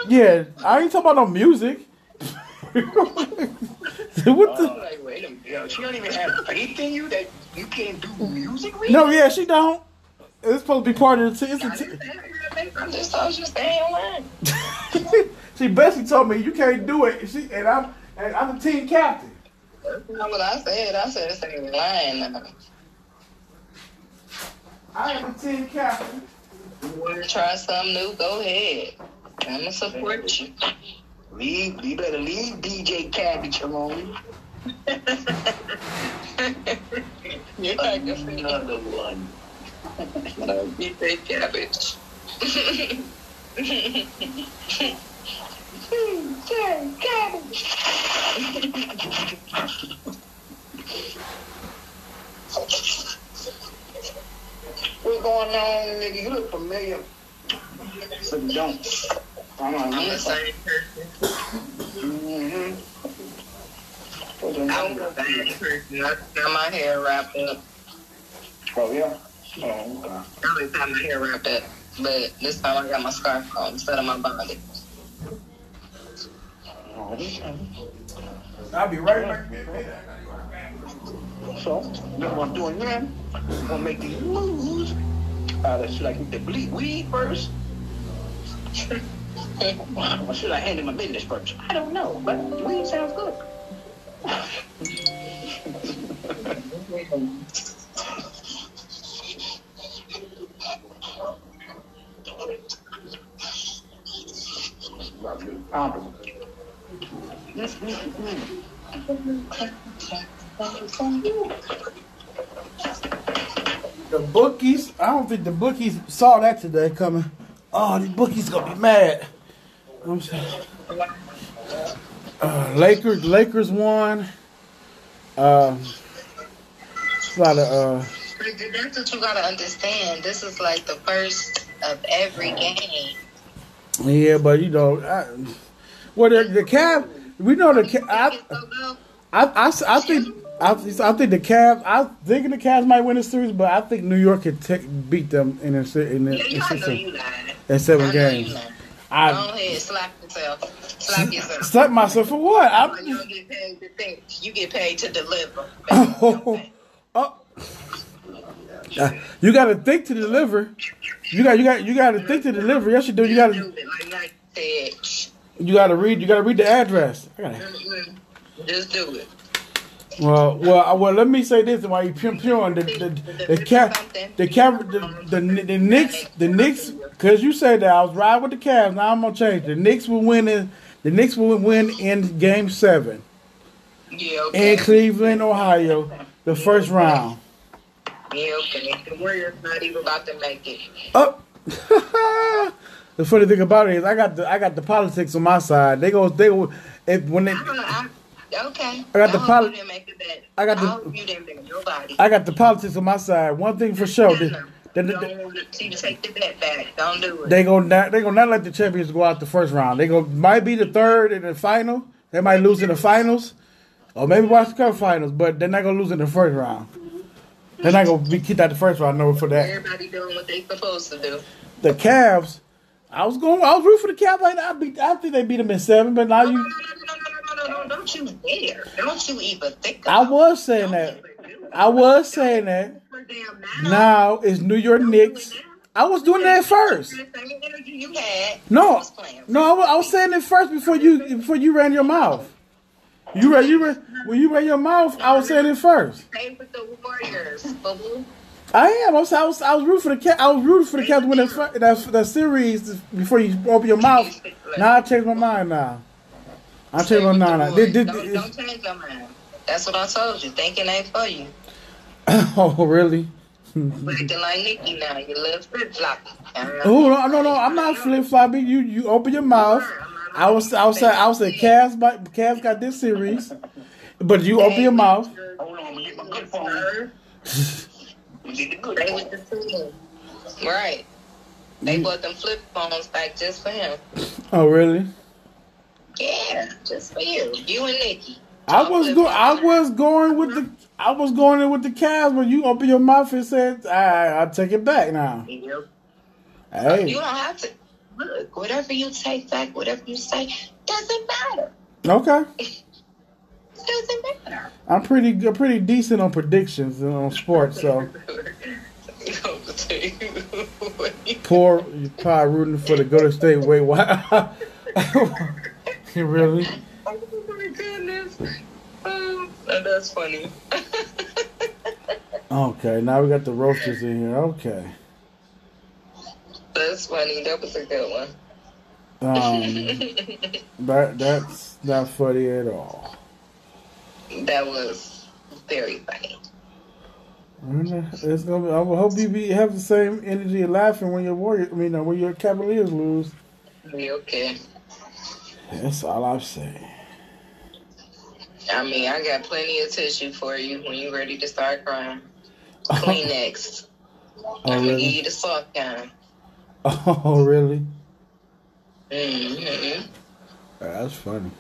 Yeah, I ain't talking about no music. what the? Oh, like, wait a minute. Yo, she don't even have faith in you that you can't do music with? No, yeah, she don't. It's supposed to be part of the. T- it's a t-. I just told you to stay in your lane. she basically told me you can't do it. She and I'm and I'm the team captain. That's not what I said. I said stay in your lane. now. I am the team captain. You want to try something new? Go ahead. I'm gonna support you. Leave, you better leave DJ Cabbage alone. You're not gonna Another one. DJ cabbage. What's going on, nigga? You look familiar. But you don't. I'm I'm the same person. Mm-hmm. I'm the same person. I got my hair wrapped up. Oh, yeah? Oh, okay. I always have my hair wrapped up. But this time I got my scarf on instead of my body. Oh. I'll be right back. So, what I'm doing now. I'm gonna make these moves. Uh, that should I get the bleed weed first? or should I handle my business first? I don't know, but weed sounds good. Comfortable. The bookies, I don't think the bookies saw that today coming. Oh, these bookies gonna be mad. I'm saying. Uh, Lakers, Lakers won. Um, a lot of uh, That's what you gotta understand. This is like the first of every game. Yeah, but you know, I, well, the, the Cavs, we know the Ca- I, It's so good. I, I, I think I, I think the Cavs. I think the Cavs might win the series, but I think New York could take, beat them in a, in, a, in, you, know season- you lying. in seven I games. lying. Go I ahead, slap yourself. Slap yourself. slap myself for what? Why I, you get paid to think. You get paid to deliver. Oh, oh. Uh, you got to think to deliver. You got you got you got to think to deliver. Yes, you do. You got to it like Nike said. Shh. you got to read. You got to read the address. Just do it. well, well, well. Let me say this: Why you pimp pure the the the cap the cap the the the Knicks the Knicks because you said that I was riding with the Cavs. Now I'm gonna change. The Knicks will win in the Knicks will win in Game Seven Yeah, okay. in Cleveland, Ohio, the first round. Yeah, okay. The Warriors not even about to make it. Oh. Up. the funny thing about it is, I got the I got the politics on my side. They go they go if when they I. I'm, okay. I got the hope poli- you didn't make it bet. I got the- hope you didn't bet nobody. I got the politics on my side. One thing for sure, they, they, they, Don't see, take the bet back. Don't do it. they gonna not they gonna not let the champions go out the first round. They gonna might be the third in the final. They might lose in the finals, or maybe watch the cup finals, but they're not gonna lose in the first round. They're not gonna be kicked out the first round. No for that. Everybody doing what they supposed to do. The Cavs. I was going. I was rooting for the Cavs. Like I beat. I think they beat them in seven, but now No, no, you. no, no, no, no, no, no, Don't you dare. Don't you even think I was saying that. even do it. I was saying that. Now. It's New York Knicks. I was doing that first. The same energy you had. No, I was no, I was saying it first before you before you ran your mouth. You ran you ran when you ran your mouth. I was saying it first. With the Warriors, boo. I am. I was I was, I was rooting for the cat. I was rooting for the to win that, that that series before you open your mouth. Now I changed my mind. Now I changed my mind. Now. Did, did, Don't, don't change your mind. That's what I told you. Thinking ain't for you. oh really? Acting like Nikki now. You live flip floppy. Oh no no no! I'm not flip floppy. You you open your mouth. I was I was I was saying Cavs might- Cavs got this series, but you open your mouth. Hold on, I'm get my good phone. Get the good phone. with the team. Right. They mm. bought them flip phones back just for him. Oh really? Yeah, just for you. You and Nikki. I was going. I was going with the. I was going in with the Cavs, but you open your mouth and said, "I, I take it back now." Yep. You don't have to. Look, whatever you take back, whatever you say, doesn't matter. okay. Doesn't matter. I'm pretty good, pretty decent on predictions and on sports. So poor, you probably rooting for the Golden State. Wait, what? really? Oh my goodness. Oh, that's funny. Okay, now we got the roasters in here. Okay. That's funny. That was a good one. Um, that that's not funny at all. That was very funny. It's gonna. Be, I hope you be have the same energy of laughing when your Warriors. I mean, uh, when your Cavaliers lose. We okay. That's all I'm saying. I mean, I got plenty of tissue for you when you're ready to start crying. Kleenex. Oh, I'm gonna give you the soft kind. Oh, really? Mm-hmm. That's funny.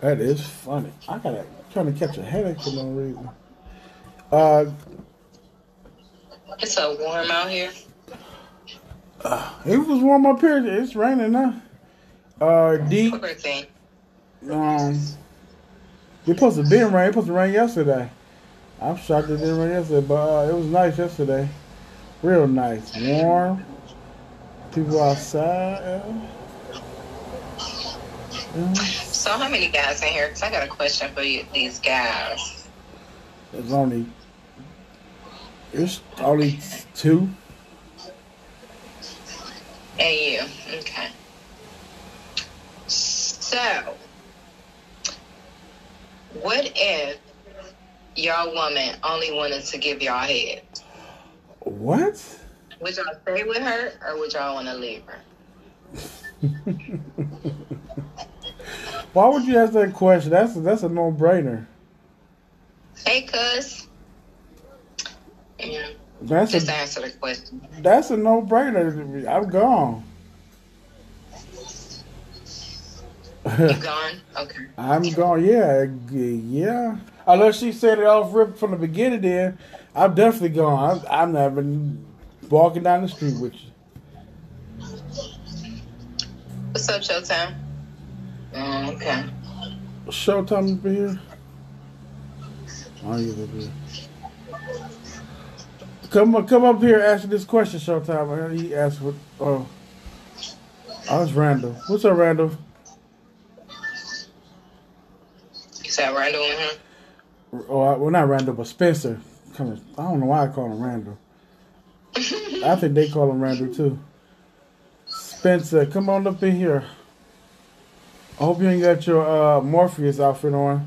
That is funny. I gotta trying to catch a headache for no reason. Uh, It's so warm out here. it was warm up here. It's raining now. Uh, D, um, it supposed to be rain. It supposed to rain yesterday. I'm shocked it didn't rain yesterday, but uh, it was nice yesterday. Real nice, warm. People outside. Yeah. So how many guys in here? Cause I got a question for you, these guys. There's only there's only two. And you. Okay. So, what if your woman only wanted to give y'all head? What? Would y'all stay with her or would y'all want to leave her? Why would you ask that question? That's that's a no brainer. Hey, cuz. Yeah, That's just a answer the question. that's a no brainer. I'm gone. You gone? Okay. I'm gone. Yeah, yeah. Unless she said it off rip from the beginning, then I'm definitely gone. I'm, I'm not even walking down the street with you. What's up, Showtime? Mm, okay. Showtime up here. Oh, you up here. Come on, come up here. Answer this question, Showtime. He asked what. Oh, oh, it's Randall. What's up, Randall? You said Randall in here? Oh, I- well, not Randall, but Spencer. Come on. I don't know why I call him Randall. I think they call him Randall too. Spencer, come on up in here. I hope you ain't got your uh, Morpheus outfit on.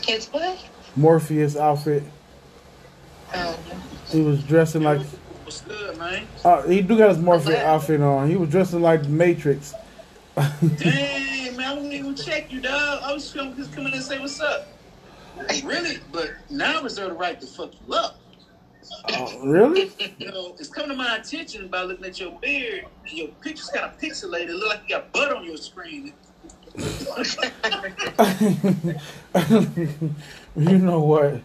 Kids what? Morpheus outfit. Oh, He was dressing like. What's good, man? Uh, he do got his Morpheus Okay. outfit on. He was dressing like the Matrix. Dang, man, I wouldn't even check you, dog. I was just gonna just come in and say what's up. Really? But now I reserve the right to fuck you up. Oh, really? You know, it's coming to my attention by looking at your beard and your picture's kind of pixelated. It look like you got butt on your screen. you know what?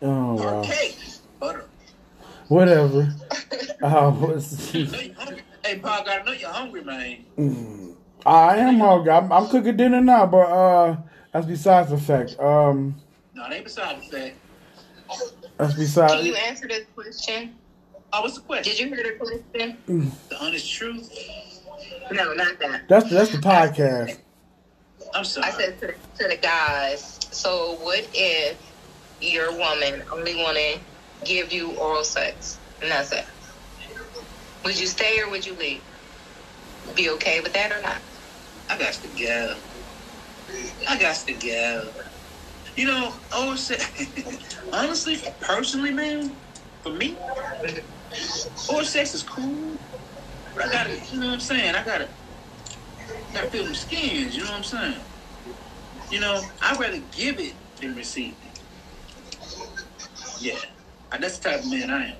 Oh wow. cake. Butter. Whatever. I hungry. Hey, Paul, I know you're hungry, man. Mm. I am hungry. I'm, I'm cooking dinner now, but uh, that's besides the fact. Um, No, it ain't beside the fact. that's Can you besides. answer this question? Oh, what's the question? Did you hear the question? The honest truth? No, not that. That's that's the podcast. I'm sorry. I said to the, to the guys. So, what if your woman only want to give you oral sex, and that's it? Would you stay or would you leave? Be okay with that or not? I got to go. I got to go. You know, sex. honestly, personally, man, for me, oral sex is cool. But I gotta, you know what I'm saying? I gotta, gotta feel them skins. You know what I'm saying? You know, I'd rather give it than receive it. Yeah, that's the type of man I am.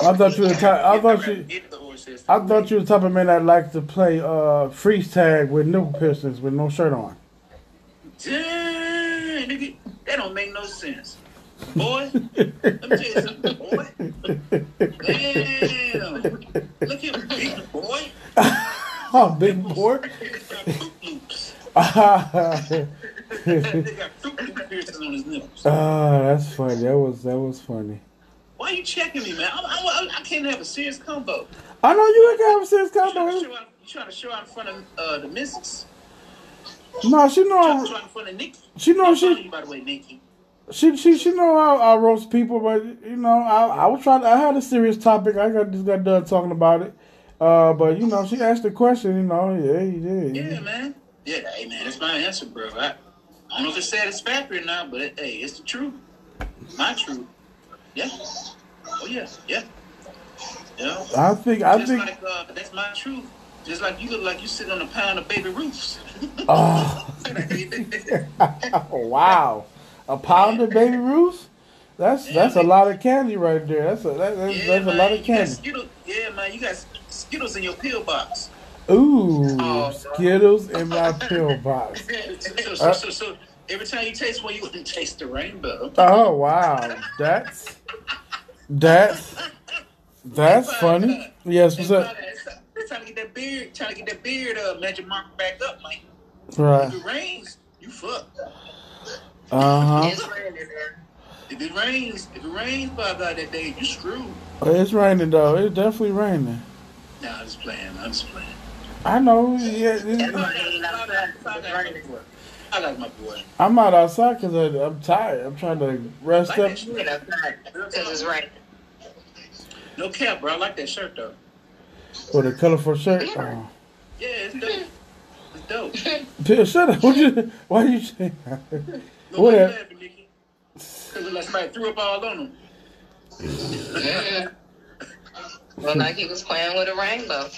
I thought you were the type. I thought you. give the oral sex I thought you were the type of man that liked to play uh freeze tag with nipple piercings with no shirt on. Nigga, that don't make no sense. Boy, let me tell you something, boy. Damn. Look at him, big boy. oh, big boy. Ah, They got Fruit Loop piercings on his nipples. That's funny. That was that was funny. Why are you checking me, man? I, I, I can't have a serious combo. I know you ain't got a serious You trying combo. you trying to show out in front of uh, the missus? No, she You trying to show know. out in front of Nikki? She know she- you, by the way, Nikki. She she she know I, I roast people, but you know I I was trying. To I had a serious topic. I got just got done talking about it. Uh, but you know she asked the question. You know, yeah, you did. Yeah, man. Yeah, hey, man, that's my answer, bro. I, I don't know if it's satisfactory or not, but hey, it's the truth. My truth. Yeah. Oh, yeah, yeah. You know? I think I Just think like uh, that's my truth. Just like you look like you sitting on a pound of baby Ruths. Oh wow. A pound of baby Ruth? That's that's a lot of candy right there. That's a that, that's, Yeah, that's a lot of candy. Skittles. Yeah, man, you got Skittles in your pill box. Ooh, Oh, Skittles in my pill box. So, so, uh, so, so every time you taste one, you to taste the rainbow. Oh wow, that's that's that's funny. Yes, what's up? It's trying to get that beard, trying to get that beard uh, magic mark back up, man. Right. If it rains, you fuck. Uh huh. It's raining there. If it rains, if it rains by God that day, you screwed. It's raining though. It's definitely raining. Nah, I'm just playing. I'm just playing. I know. Yeah, It's it- raining outside. It's raining. I like my boy. I'm out outside because I'm tired. I'm trying to rest Like up. that You shirt. went because it's raining. No cap, bro. I like that shirt though. With a colorful shirt. Oh. Yeah, it's dope. It's dope. Pill, shut up. What you, why you say that? What why you that- laughing, Nikki? Cause it like somebody threw up all on him. Yeah. Well, like he was playing with a rainbow.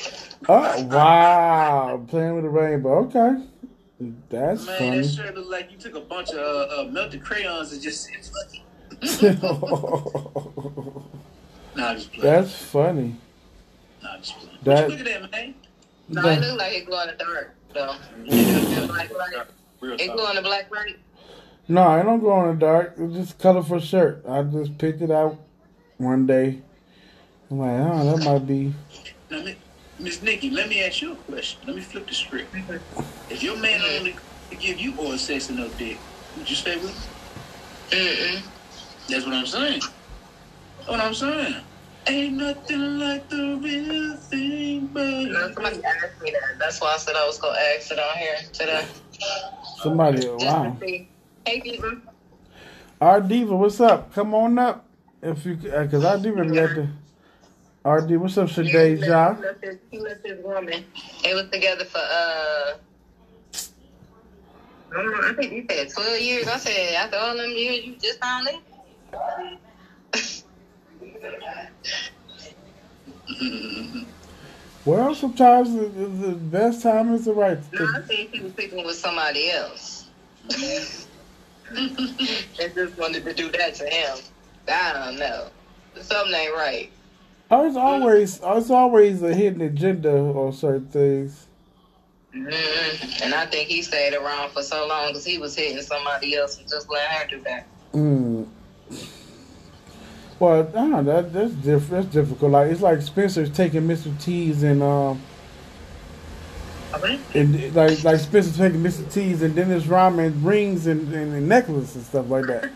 Oh, wow. Playing with the rainbow. Okay. That's Man, funny. that shirt looked like you took a bunch of uh, uh, melted crayons and just said, Nah, just playing. That's funny. Nah, just playing. That- look at that, man? No, it looked like it glow in the dark, though. Black light. It glow in the black light. No, I don't go in the dark. It's just a colorful shirt. I just picked it out one day. I'm like, oh, that might be. Miss Nikki, let me ask you a question. Let me flip the script. Mm-hmm. If your man only give you oral sex and no dick, would you stay with him? Mm-mm. That's what I'm saying. That's what I'm saying. Ain't nothing like the real thing, No, but somebody asked me that. That's why I said I was gonna ask it on here today. Somebody, Just wow. to. Hey, people. R Diva, what's up? Come on up. If you, because R Diva got the. R D, what's up, He Shadeja? left his- He left his woman. They was together for uh. I know, I think you said 12 years. I said, after all them years, you just found it? Well, sometimes the, the, the best time is the right. No, I think he was sleeping with somebody else. and just wanted to do that to him. I don't know. Something ain't right. Oh, it's always, it's always a hidden agenda on certain things. mm And I think he stayed around for so long because he was hitting somebody else and just let her do that. Mm. Well, I don't know, that that's different. That's difficult. Like it's like Spencer's taking Mr. T's and um and like like Spencer taking Mr. T's and Dennis Rodman rings and, and, and necklace and stuff like that.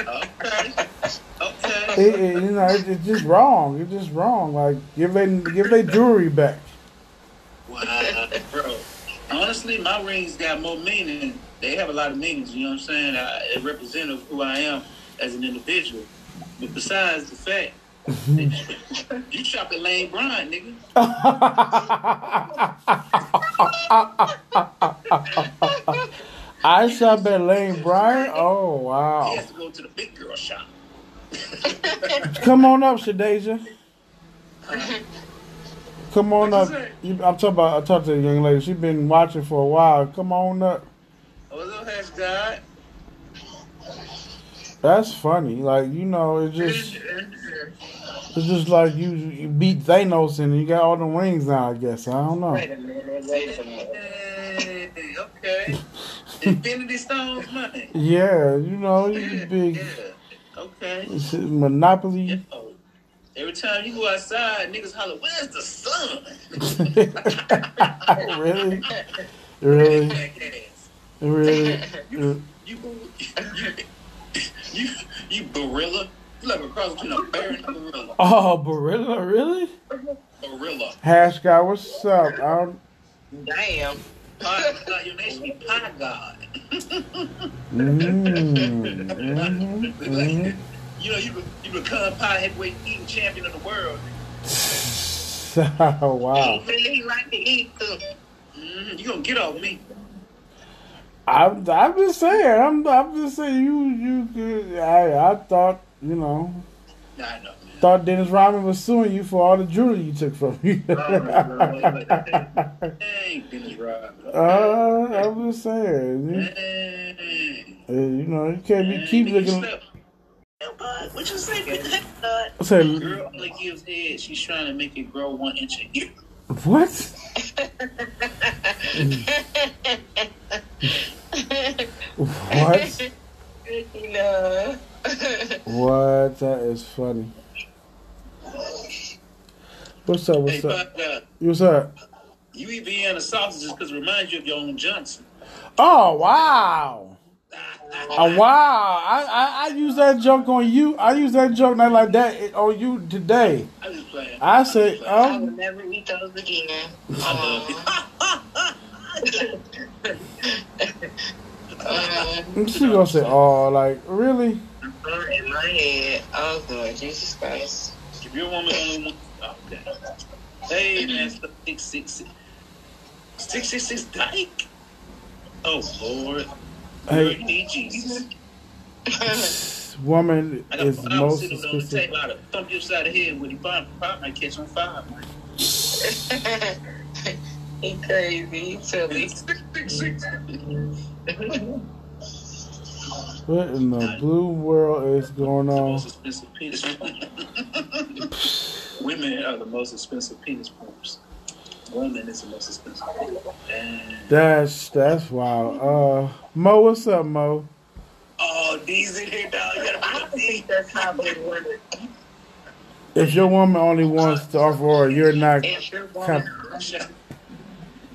okay, okay. It, it, you know, it, it's just wrong. It's just wrong. Like give they give they jewelry back. Wow, bro. Honestly, my rings got more meaning. They have a lot of meanings. You know what I'm saying? I, it represents who I am as an individual. But besides the fact, you shop at Lane Bryant, nigga. I shop at Lane Bryant. Oh He wow! has to go to the big girl shop. Come on up, Shadeja. Come on up. You, I'm talking about. I talked to a young lady. She's been watching for a while. Come on up. What's up, Hash God? That's funny. Like you know, it's just it's just like you you beat Thanos and you got all the rings now. I guess I don't know. Wait a minute, wait a minute. Hey, okay. Infinity Stones money. Yeah, you know, you big yeah. Okay. it's Monopoly. Every time you go outside, niggas holler, "Where's the sun?" really, really, really. You, you, you, you gorilla. You like a cross between a bear and a gorilla. Oh, Barilla, really? Gorilla. Hash guy, what's up? I don't, Damn. Pie, uh, your name should be Pie God. mm, mhm, mhm. You know, you be- you become pie heavyweight eating champion of the world. oh, wow. Really, he like to eat too. hmm You gonna get off me? I'm, I'm just saying. I'm, I'm just saying. You, you, could- I, I thought, you know. I know, man. thought Dennis Rodman was suing you for all the jewelry you took from me. Dang, Dennis Rodman. uh, I'm just saying. You, uh, you know, you can't be keep looking. What you say? I said, Girl only gives head. She's trying to make it grow one inch a year. what? What? no. What? That is funny. What's up? Hey, What's up? bud, uh, What's up? you eat Vienna sausages because it reminds you of your own Johnson. Oh wow! Oh wow! I, I I use that joke on you. I use that joke not like that on you today. I'm just playing. I say, I will um, never eat those again. I love Um, she gonna say, oh, like really? in my head. Oh, Lord, Jesus Christ. it. If your woman only wants. Oh, okay. Hey, man, it's the 666. 666 Dyke. Oh, Lord. Girl, Hey, you need Jesus. woman I got is five most sitting on the suspicious. table. I'd have thumped you upside the head with you. Probably, probably might catch on fire. man. he crazy. He silly. What in the blue world is going on? most expensive penis. Women are the most expensive penis forms. Women is the most expensive. And, That's that's wild. Uh, Mo, what's up, Mo? oh, D's in here, dog. You I gotta don't put a think that's how they work. If your woman only wants to offer her, you're not If your woman, com- D.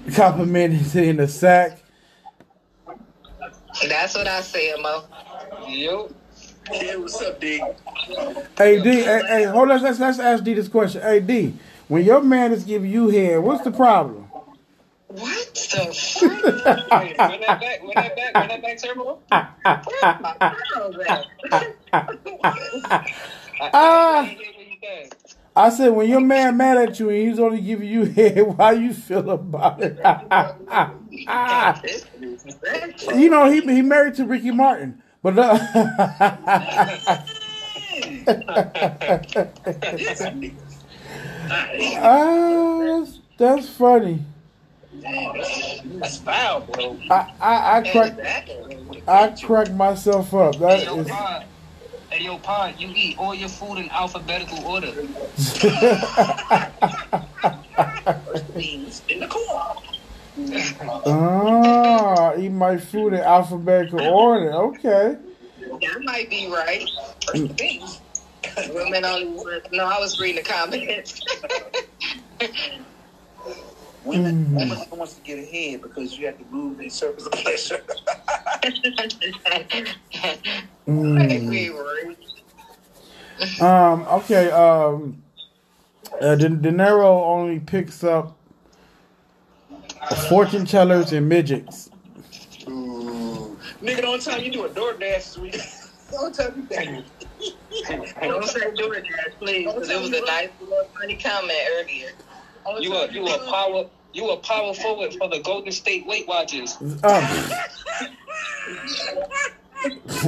complimented in the sack. that's what I said, Mo. Yo. Yeah, what's up, D? Hey D, hey, hey hold on, let's let's ask D this question. Hey D, when your man is giving you head, what's the problem? What the fuck? Wait, run that back. Run that back. Run that back, Turbo. Where's my girl at? Ah. I didn't hear what you said. I said when your man mad at you and he's only giving you head, how you feel about it? You know he he married to Ricky Martin, but uh, ah, that's, funny. That's foul, bro. I I, I crack I crack myself up. That is. Hey, yo, Pod, you eat all your food in alphabetical order. Beans in the corner. ah eat my food in alphabetical order. Okay. That might be right. Beans. Women only. No, I was reading the comments. Women, Mm. women wants to get ahead because you have to move in circles of pleasure. Mm. we were. Um. Okay. Um. Uh, De, De Niro only picks up fortune tellers and midgets. Ooh. Nigga, the only time you do a DoorDash this week. The only time you do Don't say do it, please, because it was a nice little funny comment earlier. You a you a power you a power forward for the Golden State Weight Watchers. Um,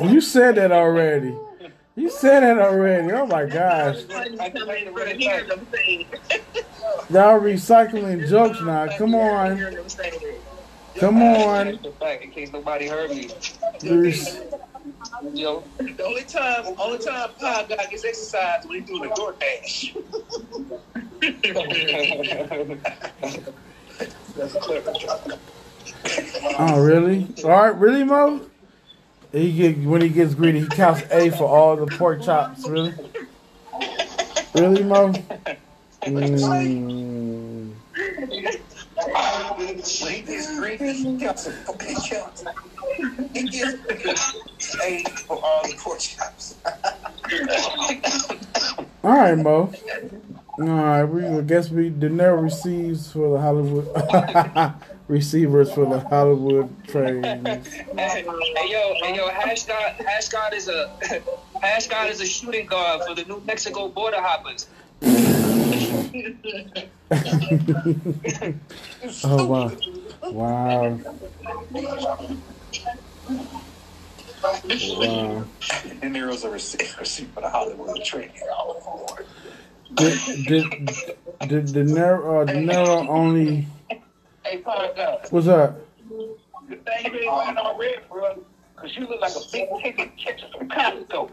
you said that already. You said that already. Oh my gosh. Y'all recycling jokes now. Come on. Come on. The in case nobody heard me. There's- Yo, The only time, only time Pop God gets exercise when he doing a DoorDash. That's a clever joke. Oh really? All right, really, Mo? He get when he gets greedy, he counts A for all the pork chops. Really? Really, Mo? Mm. When he gets greedy, he counts some fucking chops. He gets paid for all the pork chops. All right, Mo. All right, we I guess we De Niro receives for the Hollywood receivers for the Hollywood train. hey yo, hey yo, Hash God, Hash God is a Hash God is a shooting guard for the New Mexico border hoppers. Oh wow, wow, wow. And Nero's a receiver for the Hollywood train. Lord. Did did did De Niro, uh, De Niro only? Hey, Pop God. What's up? The thing you ain't wearing all red, bro. Cause you look like a big ticket catcher from Costco.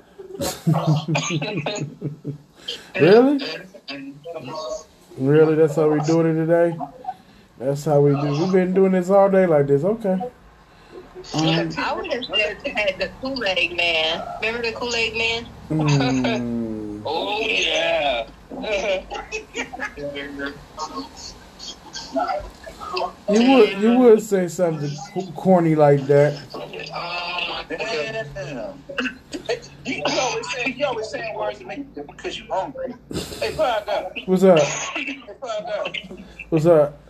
Really? Really? That's how we doing it today? That's how we do. We've been doing this all day like this. Okay. Um, I would have said had the Kool Aid Man. Remember the Kool Aid Man? mm, Oh yeah. you would you would say something corny like that. Damn. You, you always saying you always saying words to make you because you're hungry. Hey, Pop God. What's up? Hey, Pop God. What's up?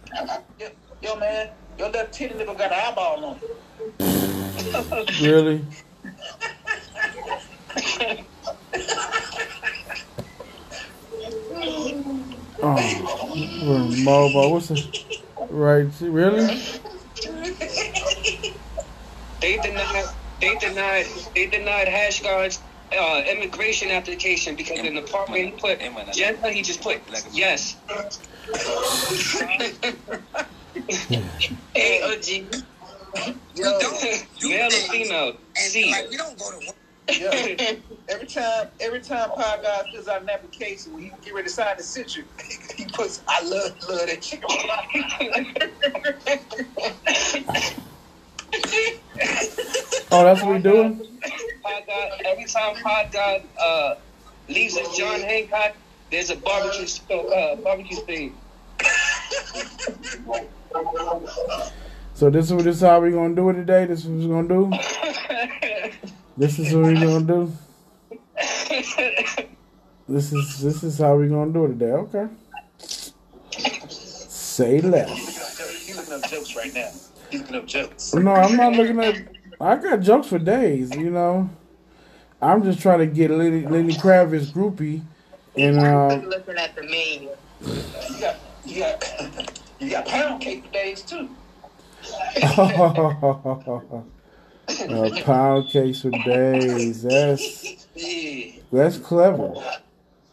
Yo, yo, man. Your left titty nigga got an eyeball on it. Really? Oh, mobile. What's the right? Really? They denied. They denied. They denied Hash Guard's uh, immigration application because in the part where he put gender, he just put yes. A or G. Male or female? C. Yeah. Every time, every time Pop God fills out an application, when he get ready to sign the signature, he puts, "I love, love that chicken." Oh, that's what we doing? Pod God, every time Pod God uh, leaves his John Hancock, there's a barbecue uh, barbecue thing. So this is this is how we gonna do it today. This is what we're gonna do. This is what we're gonna do. This is this is how we're gonna do it today. Okay. Say less. He's looking up jokes right now. He's looking up jokes. No, I'm not looking at. I got jokes for days. You know, I'm just trying to get Lenny, Lenny Kravitz groupie, and I'm uh, looking at the menu. You got, you got, you got pound cake for days too. a pound cake for days. That's Yeah, that's clever.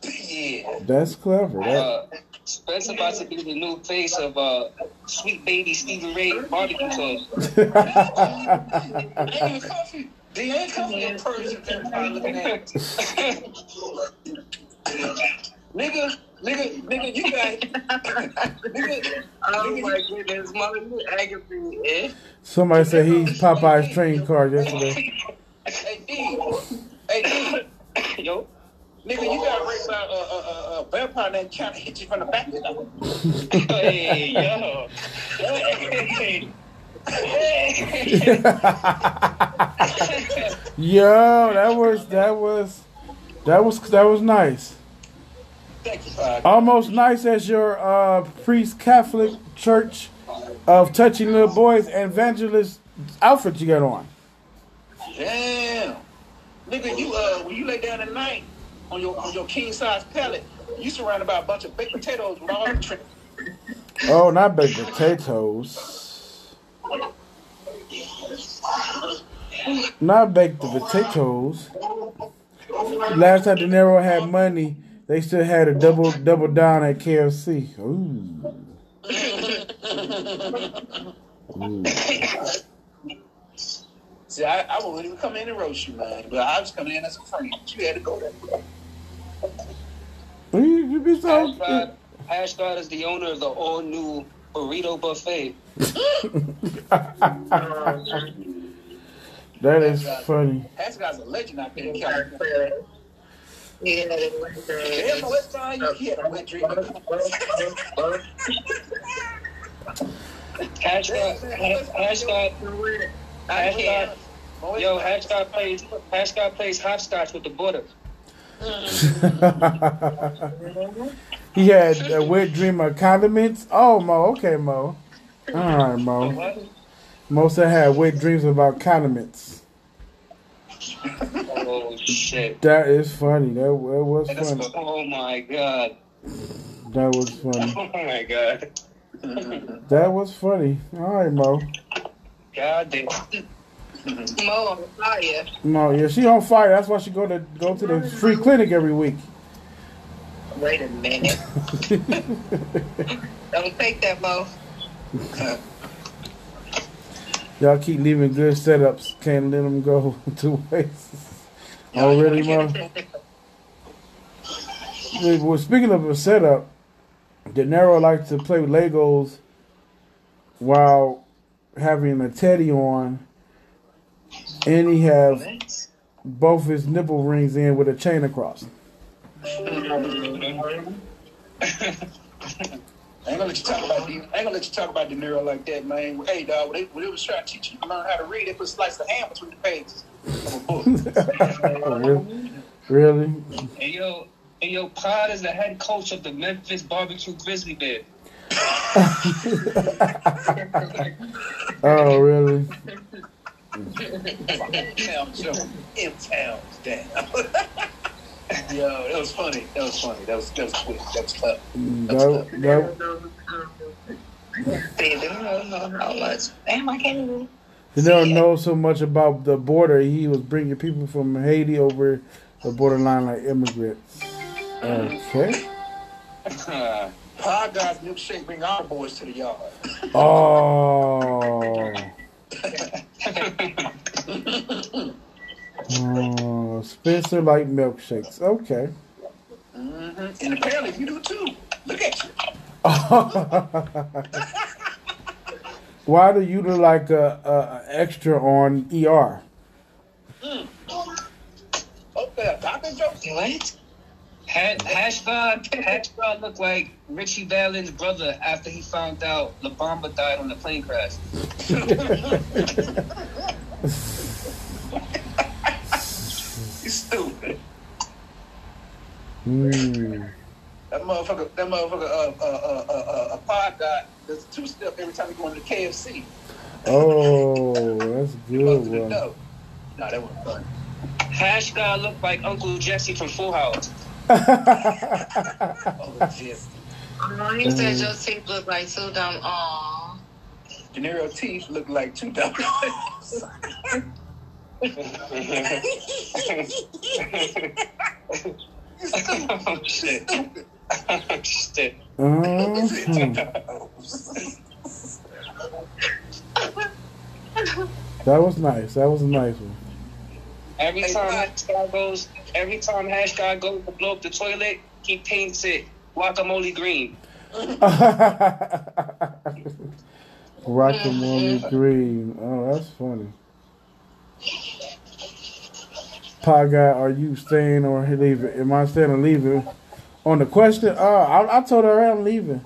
yeah. That's clever. That, Uh, Spencer about to be the new face of uh, Sweet Baby Stevie Ray barbecue sauce. Ain't even coffee. They ain't coffee in person. Everybody looking at. nigga, nigga, nigga, you got, nigga, Oh my goodness, mother, you aggravating, eh? Somebody said he's Popeye's train car yesterday. hey D, hey D, Yo, nigga, you got raped by a uh, uh, uh, vampire that trying to hit you from the back. though. hey, yo. Hey. Yo, that was that was that was that was nice. Thank you, Pog. Almost nice as your uh, priest Catholic Church of touching little boys and evangelist outfit you got on. Damn, nigga, you uh, when you lay down at night on your on your king size pallet, you surrounded by a bunch of baked potatoes with all the tri- Oh, not baked potatoes. Not baked the potatoes. Last time De Niro had money, they still had a double double down at KFC. Ooh. Ooh. See, I, I wouldn't even come in and roast you, man. But I was coming in as a friend. You had to go there. You, you be so. Hash God, is the owner of the all new burrito buffet. That is funny. That guy's a legend out there in California. Yeah, Damn, what time you wet dream? Hash God, Hash God, Hash God. Yo, Hash God plays Hash God plays hopscotch with the butter. he had a wet dream of condiments. Oh, Mo. Okay, Mo. All right, Mo. What? Mo said had wet dreams about condiments. Oh shit! That is funny. That, that was That's funny. Oh my god! That was funny. Oh my god! That was funny. All right, Mo. God damn! Mo on fire. Mo, yeah, she on fire. That's why she go to go to the free clinic every week. Wait a minute. Don't take that, Mo. Y'all keep leaving good setups. Can't let them go to waste. Oh, really, Mo? Well, speaking of a setup, De Niro likes to play with Legos while having a teddy on, and he has both his nipple rings in with a chain across. I ain't gonna let you talk about De- I ain't gonna let you talk about De Niro like that, man. Hey, dog, when they, when they was trying to teach you to learn how to read, they put a slice of ham between the pages of a book. Oh, really? Really? Hey yo, hey yo, Pod is the head coach of the Memphis Barbecue Grizzly Bear. Oh, really? Towns, yo, in towns, damn. Yo, that was funny. That was funny. That was that was quick. That was tough. That, that, They don't know how much. Damn, I can't even. De Niro knows so much about the border. He was bringing people from Haiti over the borderline like immigrants. Okay. Pod guys milkshake bring our boys to the yard. Oh. oh, Spencer like milkshakes. Okay. Mm-hmm. And apparently you do too. Look at you. Why do you look like a, a, a extra on ER? Okay, doctor joke. What? Ha- Hash God, Hash God looked like Ritchie Valens' brother after he found out La Bamba died on the plane crash. You stupid. Hmm. That motherfucker, that motherfucker, uh, uh, uh, uh, uh, a pod guy does a two step every time he go into KFC. Oh, that's a good to the one. dough. Nah, that wasn't fun. Hash guy looked like Uncle Jesse from Full House. Oh, just Oh, you said your teeth look like two dumb. Aw. De Niro teeth look like two dollars. oh shit. shit. Uh-huh. That was nice. That was a nice one. Every time Pod. Hash God goes, every time Hash God goes to blow up the toilet, he paints it guacamole green. Guacamole green. Oh, that's funny. Pie guy, are you staying or leaving? Am I staying or leaving? On the question, uh, I, I told her I'm leaving.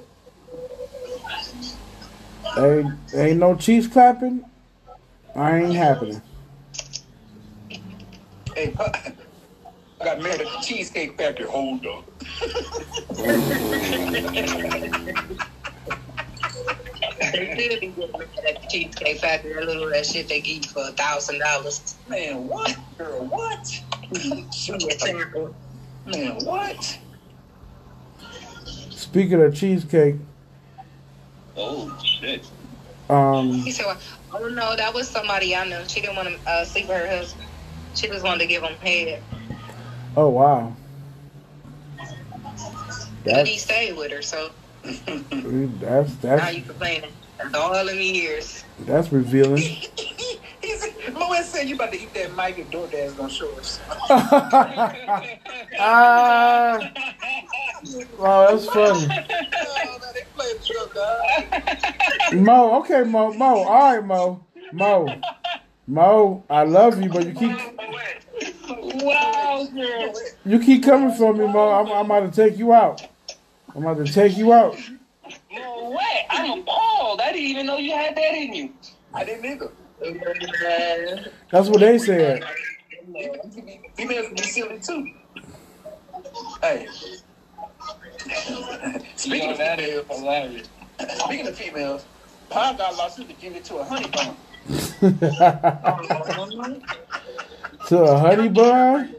Ain't, ain't no Chiefs clapping. I ain't happening. hey, I got married at the Cheesecake Factory. Hold up. They did be getting mad at the Cheesecake Factory. That little that shit they give you for a thousand dollars. Man, what? Girl, what? Man, what? Speaking of cheesecake, Oh shit. um, He said, "Oh no, that was somebody I know. She didn't want to uh, sleep with her husband. She just wanted to give him head, oh wow, but he that's stayed with her. So that's that's. now you complaining. After all of me years, that's revealing. He said, said you about to eat that mic and DoorDash gonna show us. ah, wow, that's funny. No, they played the joke, dog. Mo, okay, Mo, Mo, all right, Mo, Mo, Mo, I love you, but you keep Wow, girl. you keep coming for me, Mo. I'm, I'm about to take you out. I'm about to take you out. No way. I'm appalled. I didn't even know you had that in you. I didn't either. That's what they said. Females can be silly too. Hey. Speaking Yo, of that is females, hilarious. speaking of females, Pod got lawsuit to give it to a honey bun. to a honey bun.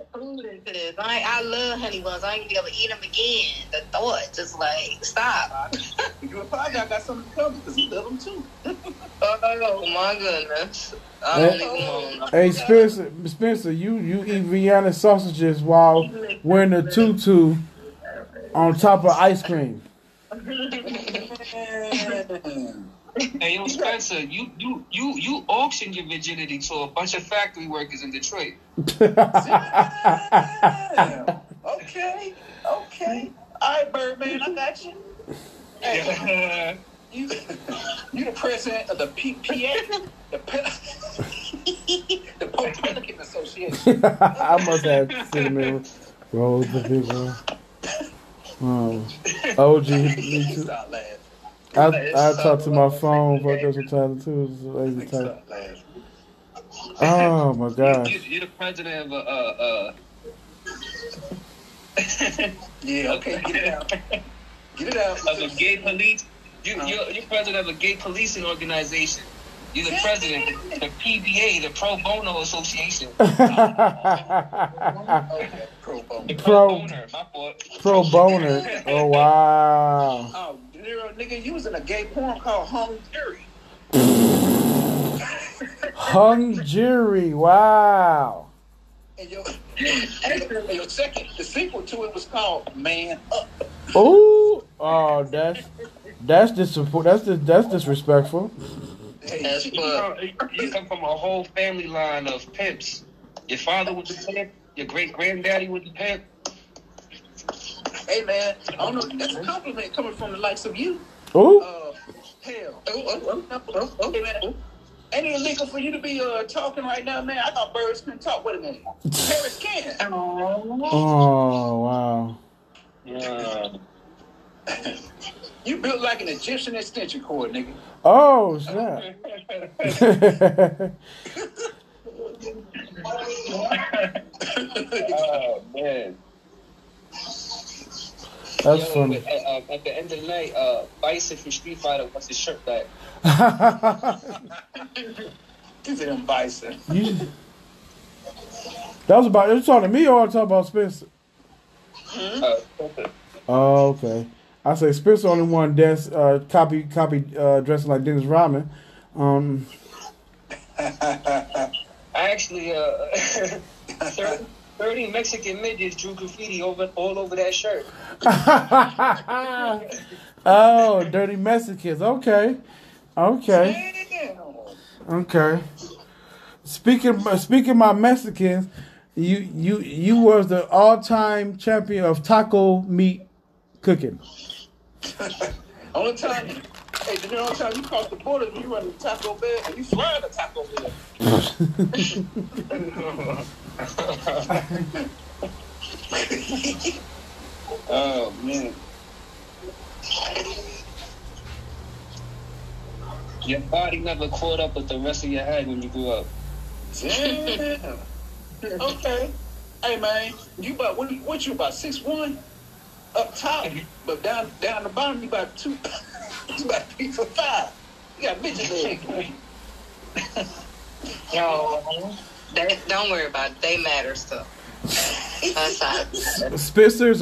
Food into this. I, I love honey buns. I ain't gonna be able to eat them again. The thought, just like stop. You and Pod got something to come because he love them too. Oh my goodness. I don't even want. Hey Spencer, Spencer, you you eat Vienna sausages while wearing a tutu on top of ice cream. Hey, yo, Spencer, you you you you auctioned your virginity to a bunch of factory workers in Detroit. Damn. Okay. Okay. All right, Birdman, I got you. Hey, you, you the president of the PPA, the, Pe- the Pope Pelican Association. I must have cinnamon rolls the people. Um, OG, me. Stop laughing. I I talk to my phone for this time too. It's a lazy type. Oh my You, gosh. you're the president of a uh, uh, Yeah, okay, get it out. Get it out. of a gay police. You, you're, you're president of a gay policing organization. You're the president of the PBA, the Pro Bono Association. Okay, pro bono. The Pro- Pro Boner, my fault. Pro boner. Oh wow. Oh, nigga, you was in a gay porn called Hung Jury. Hung jury. Wow. And your, and your second, the sequel to it was called Man Up. Ooh. Oh, that's that's dis that's dis- that's disrespectful. Hey, That's shit, You what. you come from a whole family line of pimps. Your father was a pimp. Your great granddaddy was a pimp. hey man, I don't know. That's a compliment coming from the likes of you. Ooh. Uh, hell. Oh, oh, oh, oh, Hey man, ain't it illegal for you to be uh talking right now, man? I thought birds couldn't talk. Wait a minute. Parrots can. Oh wow. Yeah. You built like an Egyptian extension cord, nigga. Oh snap. oh man. That's Yo, funny. At, uh, at the end of the night, uh, Bison from Street Fighter wants his shirt back. These are them bison. You- that was about. You talking to me or talking about Spencer? Uh, Oh, okay. I say Spencer only one that's uh, copy copy uh, dressing like Dennis Rodman. Um, I actually, uh, 30, 30 Mexican midgets drew graffiti over all over that shirt. oh, dirty Mexicans. Okay, okay, Damn. okay. Speaking speaking my Mexicans, you you you was the all time champion of taco meat cooking. Only time, hey, the only time you cross the border when you run to Taco Bell and you fly to Taco Bell. Oh man. Your body never caught up with the rest of your head when you grew up. Damn. okay. Hey man, you about what, what you about six one up top, but down down the bottom you about two you about three for five. You got midget legs. Yo, they, don't worry about it. They matter still. That's all.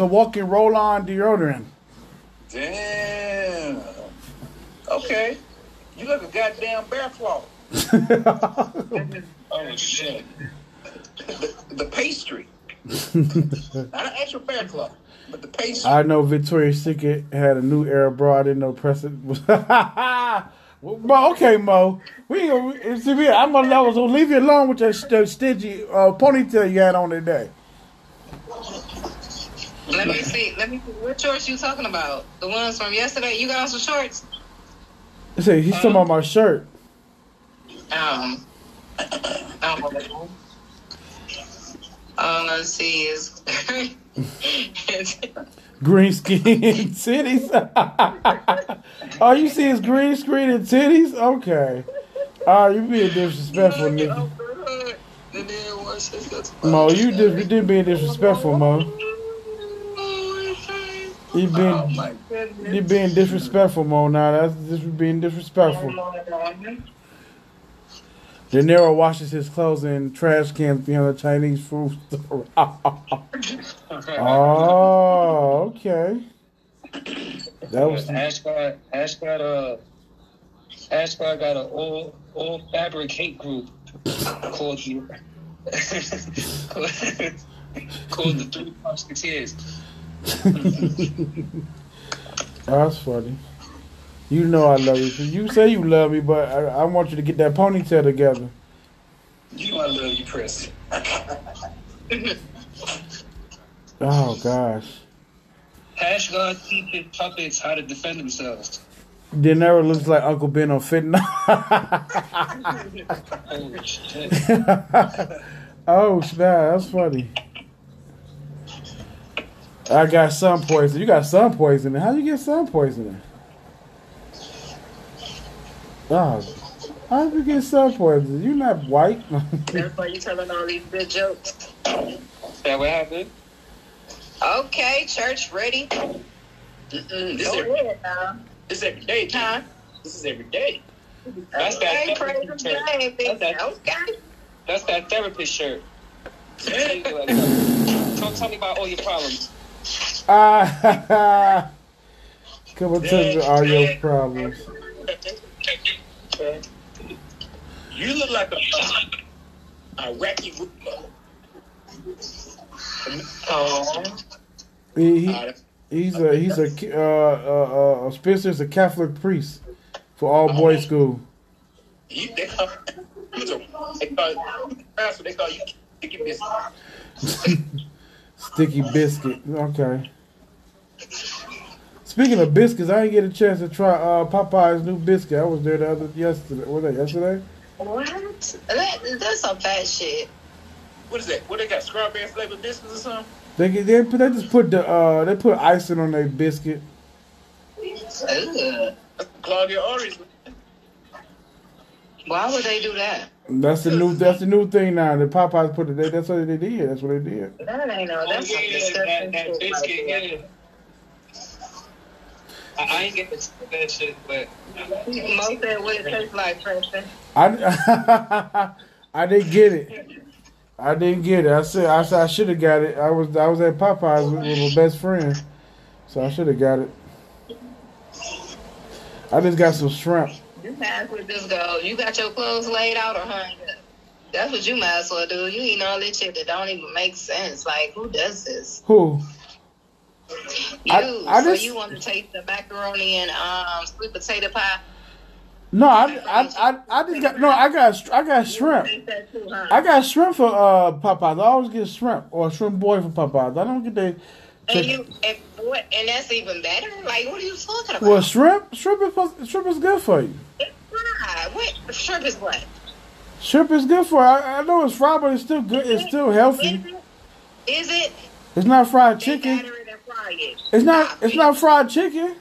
A walking roll on deodorant. Damn. Okay. You look a goddamn bear claw. Oh shit. The, the pastry. Not an actual bear claw, but the. I know Victoria's Secret had a new era bra. I didn't know Preston was. Well, okay, Mo. We, we see, we, I'm gonna, I was gonna leave you alone with that, that stingy uh, ponytail you had on today. Let me see. Let me see. What shorts you talking about? The ones from yesterday? You got on some shorts? Say he's talking about my shirt. Um. um let's see. Is Green skin titties. oh, you see his green screen and titties? Okay. Oh, you being disrespectful, nigga. Mo, you just you did being disrespectful, Mo. You been you being disrespectful, Mo. Now that's just being disrespectful. De Niro washes his clothes in trash cans behind the Chinese food store. oh, okay. That was Ash got Ash uh, got a Ash got an old old fabric hate group called the called the Three Musketeers. That's funny. You know I love you. You say you love me, but I, I want you to get that ponytail together. You know I love you, Chris. Oh gosh. Hash God teaches puppets how to defend themselves. De Niro looks like Uncle Ben on fentanyl. Holy shit. oh snap, that's funny. I got sun poisoning. You got sun poisoning. How do you get sun poisoning? Oh, how you get sun poisoning? You not white. That's why you telling all these good jokes. That what happened? Okay, church ready. Mm-mm, this, Go every, ahead now. this every day. Huh? This is every day. That's that Okay, praise therapist the shirt. name, That's that, Okay. that's that therapist shirt. Talk, tell me about all your problems. Ah, come and tell me all your problems. You look like a Iraqi Ripper. Oh. He, he he's a he's a uh, uh, uh Spencer's a Catholic priest for all boys school. You, they call, they call, they call you Sticky Biscuit. Sticky biscuit. Okay. Speaking of biscuits, I didn't get a chance to try uh, Popeye's new biscuit. I was there the other yesterday. Was that yesterday? What? That, that's some fat shit. What is that? What they got? Strawberry flavored biscuits or something? They they put they just put the uh they put icing on their biscuit. Ugh. Claudia Oris. Why would they do that? That's the new that's the new thing now. The Popeyes put it. They, that's what they did. That's what they did. That ain't no. Oh, That's some yeah, that, that biscuit, right there. Yeah. I, I ain't get to see that shit, but Most said what it tastes like, Preston. I I didn't get it. I didn't get it. I said I said I should have got it. I was I was at Popeyes with, with my best friend, so I should have got it. I just got some shrimp. You might as well just go. You got your clothes laid out or hung up. That's what you might as well do. You eating all this shit that don't even make sense. Like, who does this? Who? You. I- I so just- you want to taste the macaroni and um sweet potato pie? No, I, I I I just got no. I got I got shrimp. Taste that too, huh? I got shrimp for uh Popeyes. I always get shrimp or shrimp boy for Popeyes. I don't get the and you and what? And that's even better. Like, what are you talking about? well shrimp. Shrimp is shrimp is good for you. It's fried. What shrimp is what? Shrimp is good for. You. I, I know it's fried, but it's still good. It's still Is healthy. it? Is it? It's not fried chicken. Batter it and fry it. It's not. Stop It's it. not fried chicken.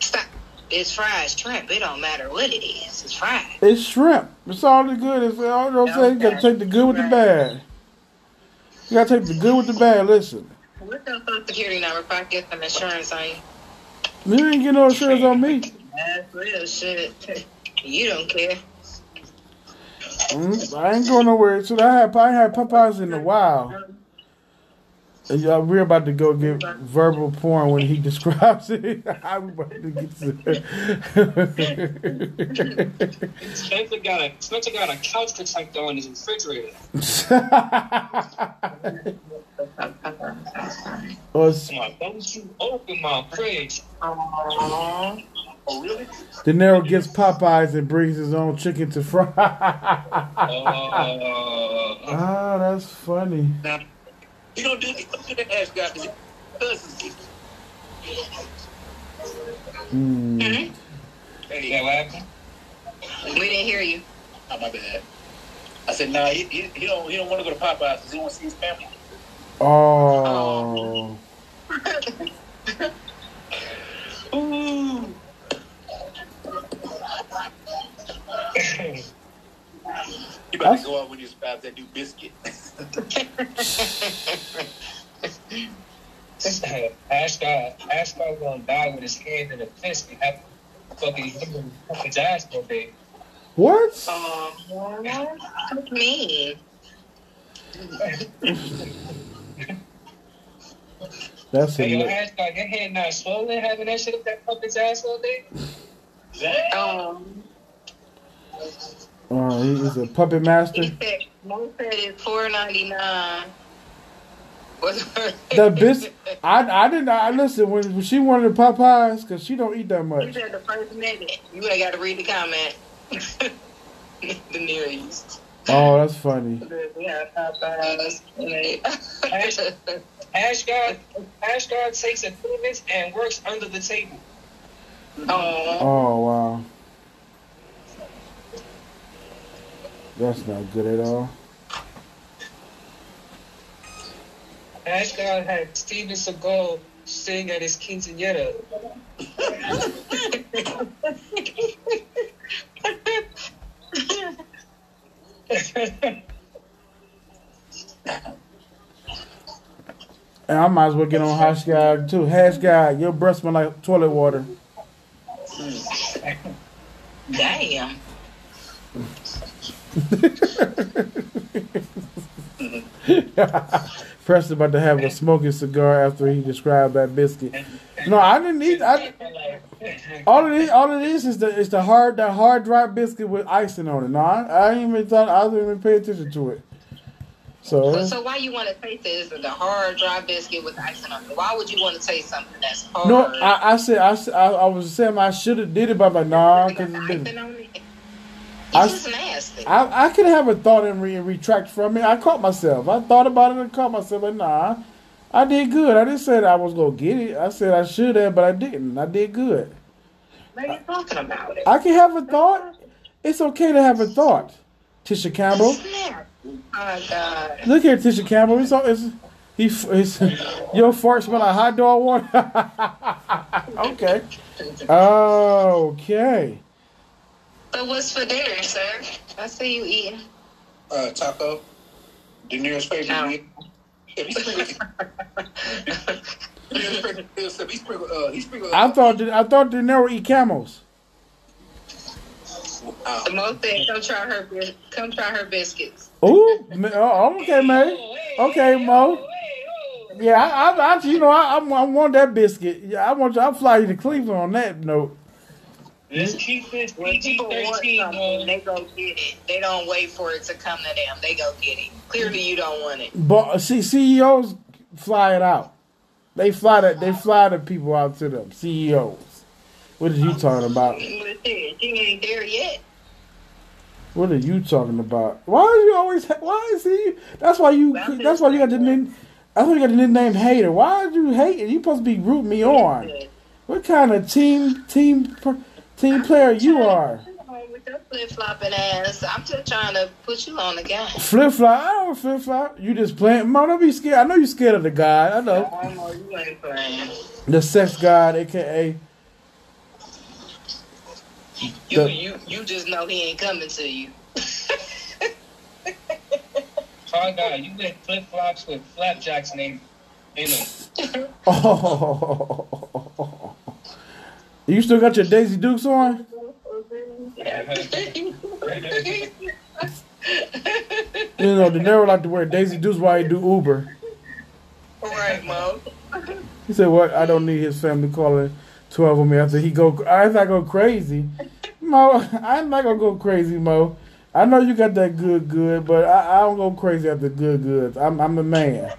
Stop. It's fried shrimp. It don't matter what it is. It's fried. It's shrimp. It's all the good. It's all. You know what I'm saying? You gotta take the good with the bad. You gotta take the good with the bad. Listen, What's your social security number? If I get some insurance on you. you ain't get no insurance on me. That's real shit. You don't care. Mm, I ain't going nowhere. So I had I ain't had Popeyes in a while. And y'all, we're about to go get verbal porn when he describes it. I'm about to get to. Spencer got a Spencer got a couch protector on his refrigerator. or s- Come on, don't you open my fridge. Aww. Oh, really? De Niro gets Popeyes and brings his own chicken to fry. Uh, ah, that's funny. Now, you don't do, you don't do that ass guy because cousins. Mm. Hey, yeah, what happened? We didn't hear you. oh, my bad. I said, nah, he, he, he don't he don't want to go to Popeyes because he want to see his family. Oh. Ooh. You better go out with your spouse that do biscuit. Ashgar, Ashgar gonna die with his hand in a fist and have fucking human his ass one day. What? Aww. That's mean. That's Hey, yo, it. Ashgar, your hand not swollen having that shit up that puppet's ass all day? Um, Oh, he is a puppet master. he said, Mo said it's four ninety nine What's her The bis. I I didn't. I listen when, when she wanted the Popeyes because she don't eat that much. You much. said the first minute. You ain't got to read the comment. the nearest. Oh, that's funny. Yeah, Popeyes. Ashgard, Ashgard takes attendance and works under the table. Oh, Oh wow. That's not good at all. Ashgard had Steven Seagal sing at his quinceanera. And I might as well get on Hash Guy too. Hash Guy, your breath smell like toilet water. damn. Preston about to have a smoking cigar after he described that biscuit. No, I didn't eat. I, all it is, all it is, is the is the hard that hard dry biscuit with icing on it. No, I, I even thought. I didn't even pay attention to it. So So, so why you want to taste it? Is it the hard dry biscuit with icing on it? Why would you want to taste something that's hard? no, I, I said I, I, I was saying I should have did it, but I'm like nah, because it's icing been. on it? I- just nasty. I, I could have a thought and, re, retract from it. I caught myself. I thought about it and caught myself. Like, nah, I did good. I didn't say that I was gonna get it. I said I should have, but I didn't. I did good. What are you talking about? It? I can have a thought. It's okay to have a thought. Tisha Campbell, Oh my god. look here, Tisha Campbell. It's, all- it's he. It's, your fart smell like hot dog water. okay. Okay. So what's for dinner, sir? I see you eating. Uh, taco. De Niro's favorite No. meat. Yeah, he sprinkled. De Niro's favorite meal stuff. He sprinkled. Uh, he sprinkled. I thought that, I thought De Niro eat camels. Uh, Mo said, "Come try her. bis- Come try her biscuits." Ooh, ma- oh, okay, man. Okay, Mo. Yeah, I, I, I you know, I, I, I want that biscuit. Yeah, I want you. I'll fly you to Cleveland on that note. Let's keep this When people want PG-13 something, on. they go get it. They don't wait for it to come to them. They go get it. Clearly, you don't want it. But see, CEOs fly it out. They fly that. They fly the people out to them. CEOs. What are you talking about? But shit, you ain't there yet. What are you talking about? Why are you always? Why is he? That's why you. That's why you got the nin. That's why you got the nickname hater. Why are you hating? You supposed to be rooting me on. What kind of team team per- team player you are? With your flip flopping ass, I'm just trying to put you on the game. Flip flop. I don't flip flop. You just playing. Mom, don't be scared. I know you scared of the guy. I know I know you ain't playing. the sex god, aka. You, The- you, you just know he ain't coming to you. Oh God, you wear flip flops with flapjacks name in them. Oh. You still got your Daisy Dukes on? You know, De Niro like to wear Daisy Dukes while he do Uber. All right, Mo. He said, "What? I don't need his family calling twelve of me after he go. I not go crazy, Mo. I'm not gonna go crazy, Mo. I know you got that good, good, but I, I don't go crazy after good, goods. I'm, I'm the man.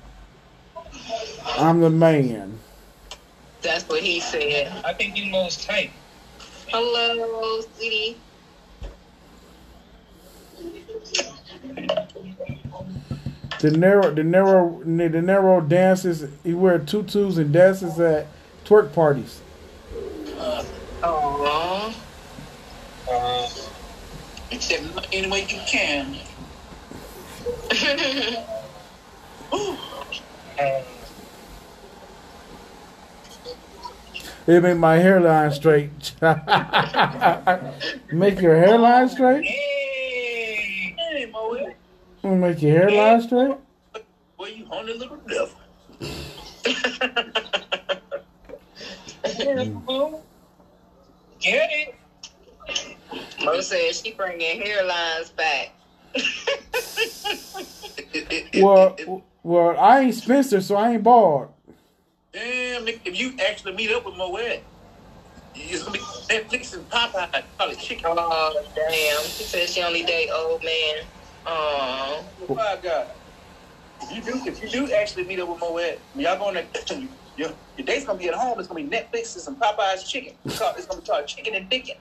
I'm the man. That's what he said. I think you most tight. Hello, sweetie. The narrow, the narrow, the narrow dances. He wear tutus and dances at twerk parties. Oh. Uh, he said, any way you can. uh, It make my hairline straight. make your hairline straight. hey, Hey, Mo, Make your hairline straight. boy, you horny little devil. Mm. get it? Mo said she bringing hairlines back. Well, it, it, well, I ain't Spencer, so I ain't bald. Damn, if if you actually meet up with Moet, it's gonna be Netflix and Popeye, probably chicken. Oh, damn. She said she only date old man. Oh. Oh my God. If you do, if you do actually meet up with Moet, when y'all going to your, your date's gonna be at home. It's gonna be Netflix and some Popeyes chicken. It's, called, it's gonna be called chicken and dicken.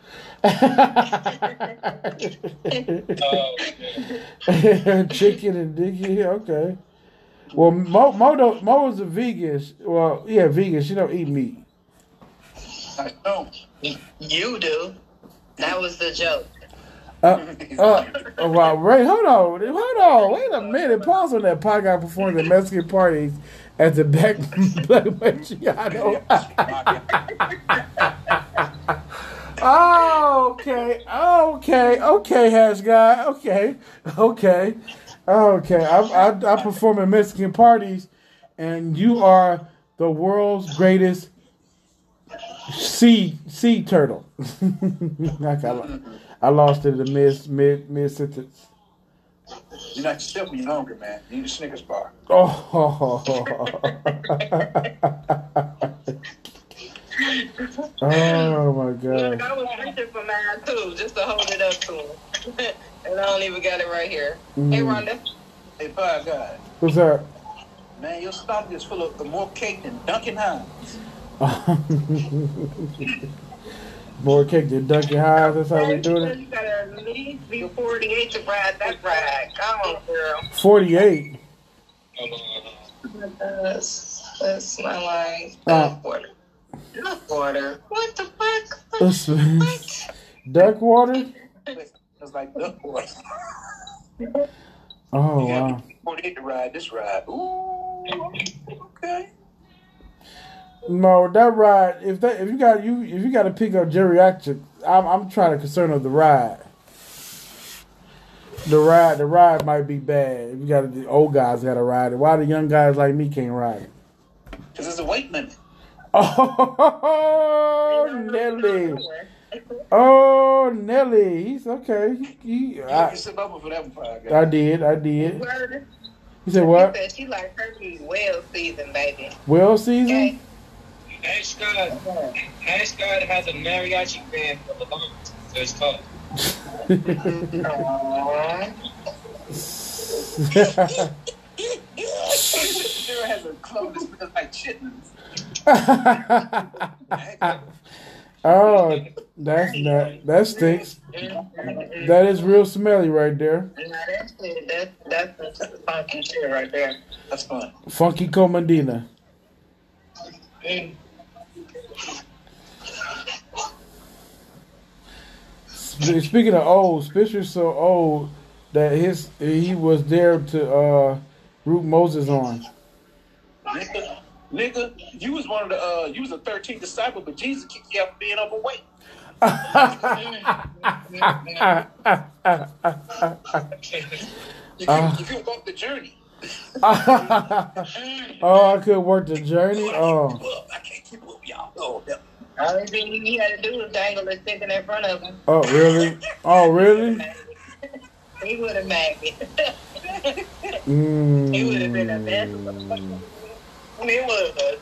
Oh, chicken and dicky. Okay. Well, Mo Mo, Mo is a vegan. Well, yeah, vegan. She don't eat meat. I don't. You do. That was the joke. Uh, uh, oh, wow, Ray, hold on, hold on, wait a minute. Pause on that podcast performing at Mexican parties at the back Black Macchiato. oh, okay, okay, okay, hash guy, okay, okay, okay. I, I, I perform at Mexican parties, and you are the world's greatest sea sea turtle. I, got, I lost it in the mid mid mid sentence. You're not yourself when you're hungry, man. You need a Snickers bar. Oh. oh my Look, god. I was reaching for mine too, just to hold it up to him. and I don't even got it right here. Hey, Mm. Rhonda. Hey, pie guy, What's that? man, your stomach is full of more cake than Duncan Hines. More cake than Duncan Hines. That's how we do it. You gotta at least be 48 to ride that ride. Come on, girl. Forty-eight. That's, that's my line. Uh. Duck water. Duck water. What the fuck? That's- What? Duck water. It's like duck water. Oh You gotta wow. be 48 to ride this ride. Ooh, okay. No, that ride. If that if you got you if you got to pick up geriatric, I'm I'm trying to concern of the ride. The ride, the ride might be bad. If you got the old guys got to ride it. Why the young guys like me can't ride it? Because there's a weight limit. Oh, Nelly. Oh, Nelly. He's okay. He, he- I, can sit over for that one. I did. I did. Word. He said She what? said she like her meat well seasoned, baby. Well season. Okay. Ash God, Ash God has a mariachi band for the lungs. So it's called. Sure has a clothes that smells like chitlins. oh, that's not that stinks. That is real smelly right there. That's. That's funky shit right there. That's fun. Funky Comandina. Speaking of old, Fisher's so old that his he was there to uh, root Moses on. Nigga, nigga, you was one of the, uh, you was a 13th disciple, but Jesus kicked you out for being overweight. You Uh. could, you could walk the journey. oh, I could work the journey. Oh, Well, I can't keep up, y'all. Oh, yeah. Only thing he had to do was dangle his chicken in front of him. oh, really? Oh, really? He would have made it. Mm. he would have been a mess. He was.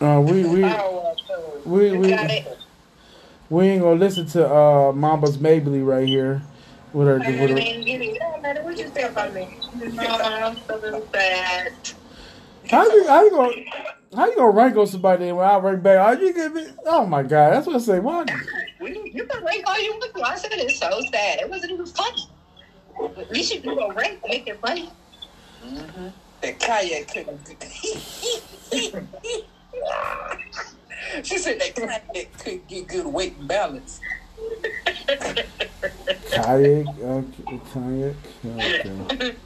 Uh, we we we we we ain't gonna listen to uh Mamba's Mabley right here with her. With her mean, get it. Yeah, man, what you say about me? I'm so sad. how you how you gonna how you gonna rank on somebody when I rank back? Are you give me? Oh my god, that's what I say. Why? You can rank all you want. I said it's so sad. It wasn't even funny. At least you can go rank, make it funny. That kayak couldn't. she said that kayak couldn't get good weight and balance. Kayak, okay, kayak, okay.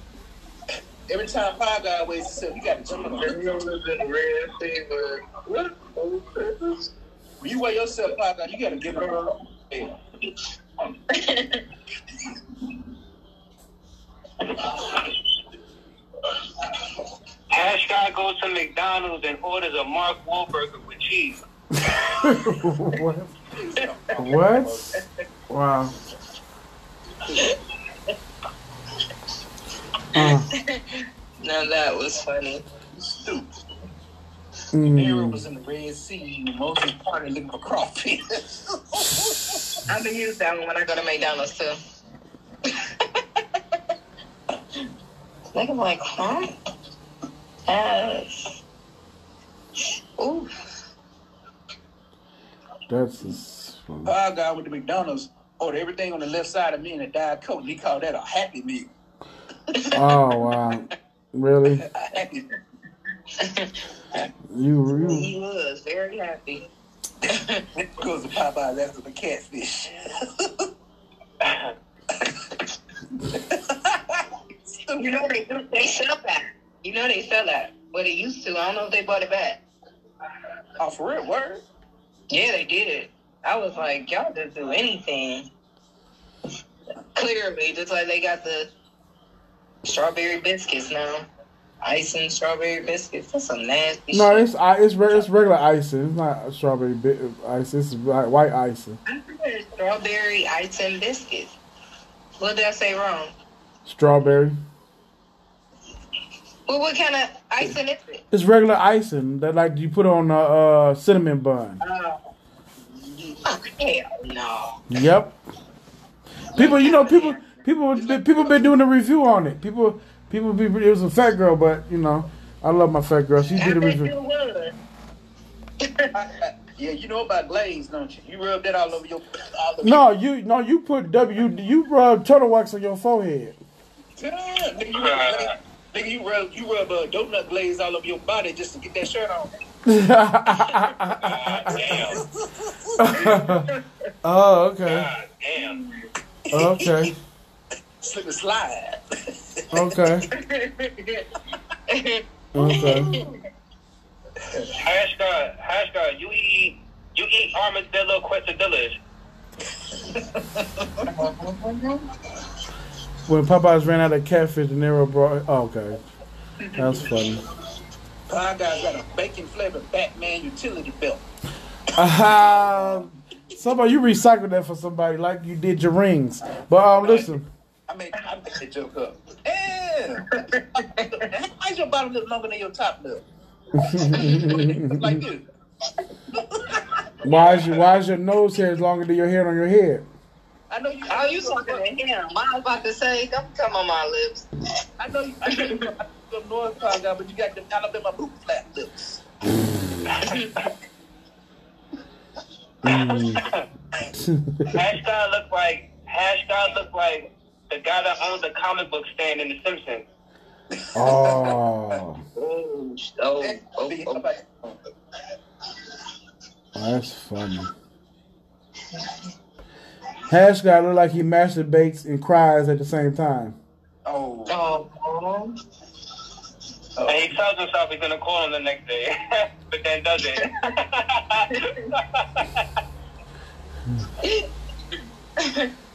Every time Pie Guy weighs himself, you got to jump on him. When you weigh yourself, Pie Guy, you got to give him a yeah. Ash God goes to McDonald's and orders a Mark Wahlburger with cheese. what? What? Wow. Uh, Now that was funny. Stupid. Aaron mm. was in the Red Sea and Moses parted looking for crawfish. I'm gonna use that one when I go to McDonald's too. Nigga like, huh? Ass. Ooh. That's just, Our oh, guy with the McDonald's oh, ordered everything on the left side of me in a Diet Coke, and he called that a Happy Meal. oh wow, really? A Happy Meal. You you He was very happy. Goes to Popeyes after the catfish. You know they do, they sell that. You know they sell that. Well, they used to. I don't know if they bought it back. Oh, for real? Word? Yeah, they did. It. I was like, y'all didn't do anything. Clearly, just like they got the strawberry biscuits now. Ice and strawberry biscuits. That's some nasty no, shit. it's it's it's regular icing. It's not strawberry bit ice. It's white white icing. Strawberry ice and biscuits. What did I say wrong? Strawberry. Well, what kind of icing is it? It's regular icing that like you put on a uh, cinnamon bun. Oh, hell no. Yep. People, you know, people, people, people been doing a review on it. People, people be. It was a fat girl, but you know, I love my fat girl. She did a review. Yeah, you know about glaze, don't you? You rub that all over your. All over No, you, no, you put W. You rub turtle wax on your forehead. Yeah, nigga, you rub, you rub, you rub uh, donut glaze all over your body just to get that shirt on. oh, okay, Damn. okay, Slip and slide. okay, okay. Hash God, Hash God, you eat you eat armadillo quesadillas. When Popeyes ran out of catfish, De Niro brought. Oh, okay, that's funny. Guy got a bacon flavored Batman utility belt. Uh, somebody, you recycled that for somebody like you did your rings. But um, listen, I mean, I made that joke up. Damn. Why's your bottom lip longer than your top lip? like this. why is your why is your nose hair longer than your hair on your head? I know you. Oh, you talking to him? I was about to say, don't come on my lips. I know you. I know you from from North Pie guy, but you got them Alabama boot flap lips. Hash God look like Hash God look like the guy that owns the comic book stand in The Simpsons. Oh, Oh, oh, oh, oh. that's funny. Hash guy look like he masturbates and cries at the same time. Oh. Oh, oh. And he tells himself he's gonna call him the next day, but then doesn't. Mm-mm.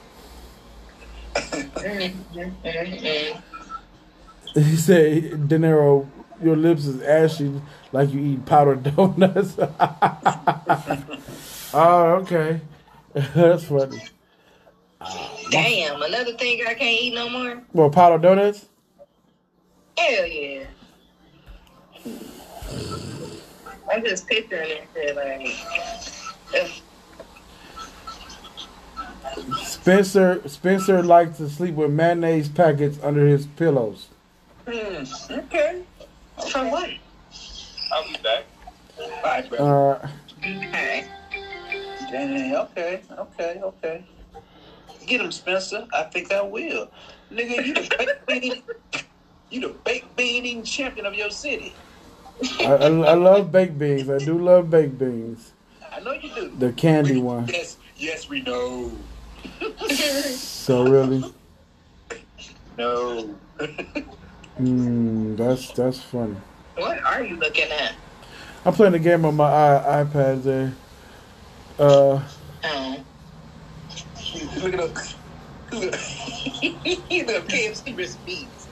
He said, De Niro, your lips is ashy like you eat powdered donuts. oh, okay. That's funny. Damn, another thing I can't eat no more? Well, powdered donuts? Hell yeah. I'm just picturing it shit like. Spencer Spencer likes to sleep with mayonnaise packets under his pillows. Hmm. Okay. For what? I'll be back. Bye, bro. Uh, Okay. Okay, okay, okay. Get him, Spencer. I think I will. Nigga, you the baked bean, you the baked bean eating champion of your city. I, I, I love baked beans. I do love baked beans. I know you do. The candy We- one. Yes, yes, we know. So really, No. mm, that's that's funny. What are you looking at? I'm playing the game on my I, iPad there. Uh, Oh. Look at up. Look at the KFC receipts.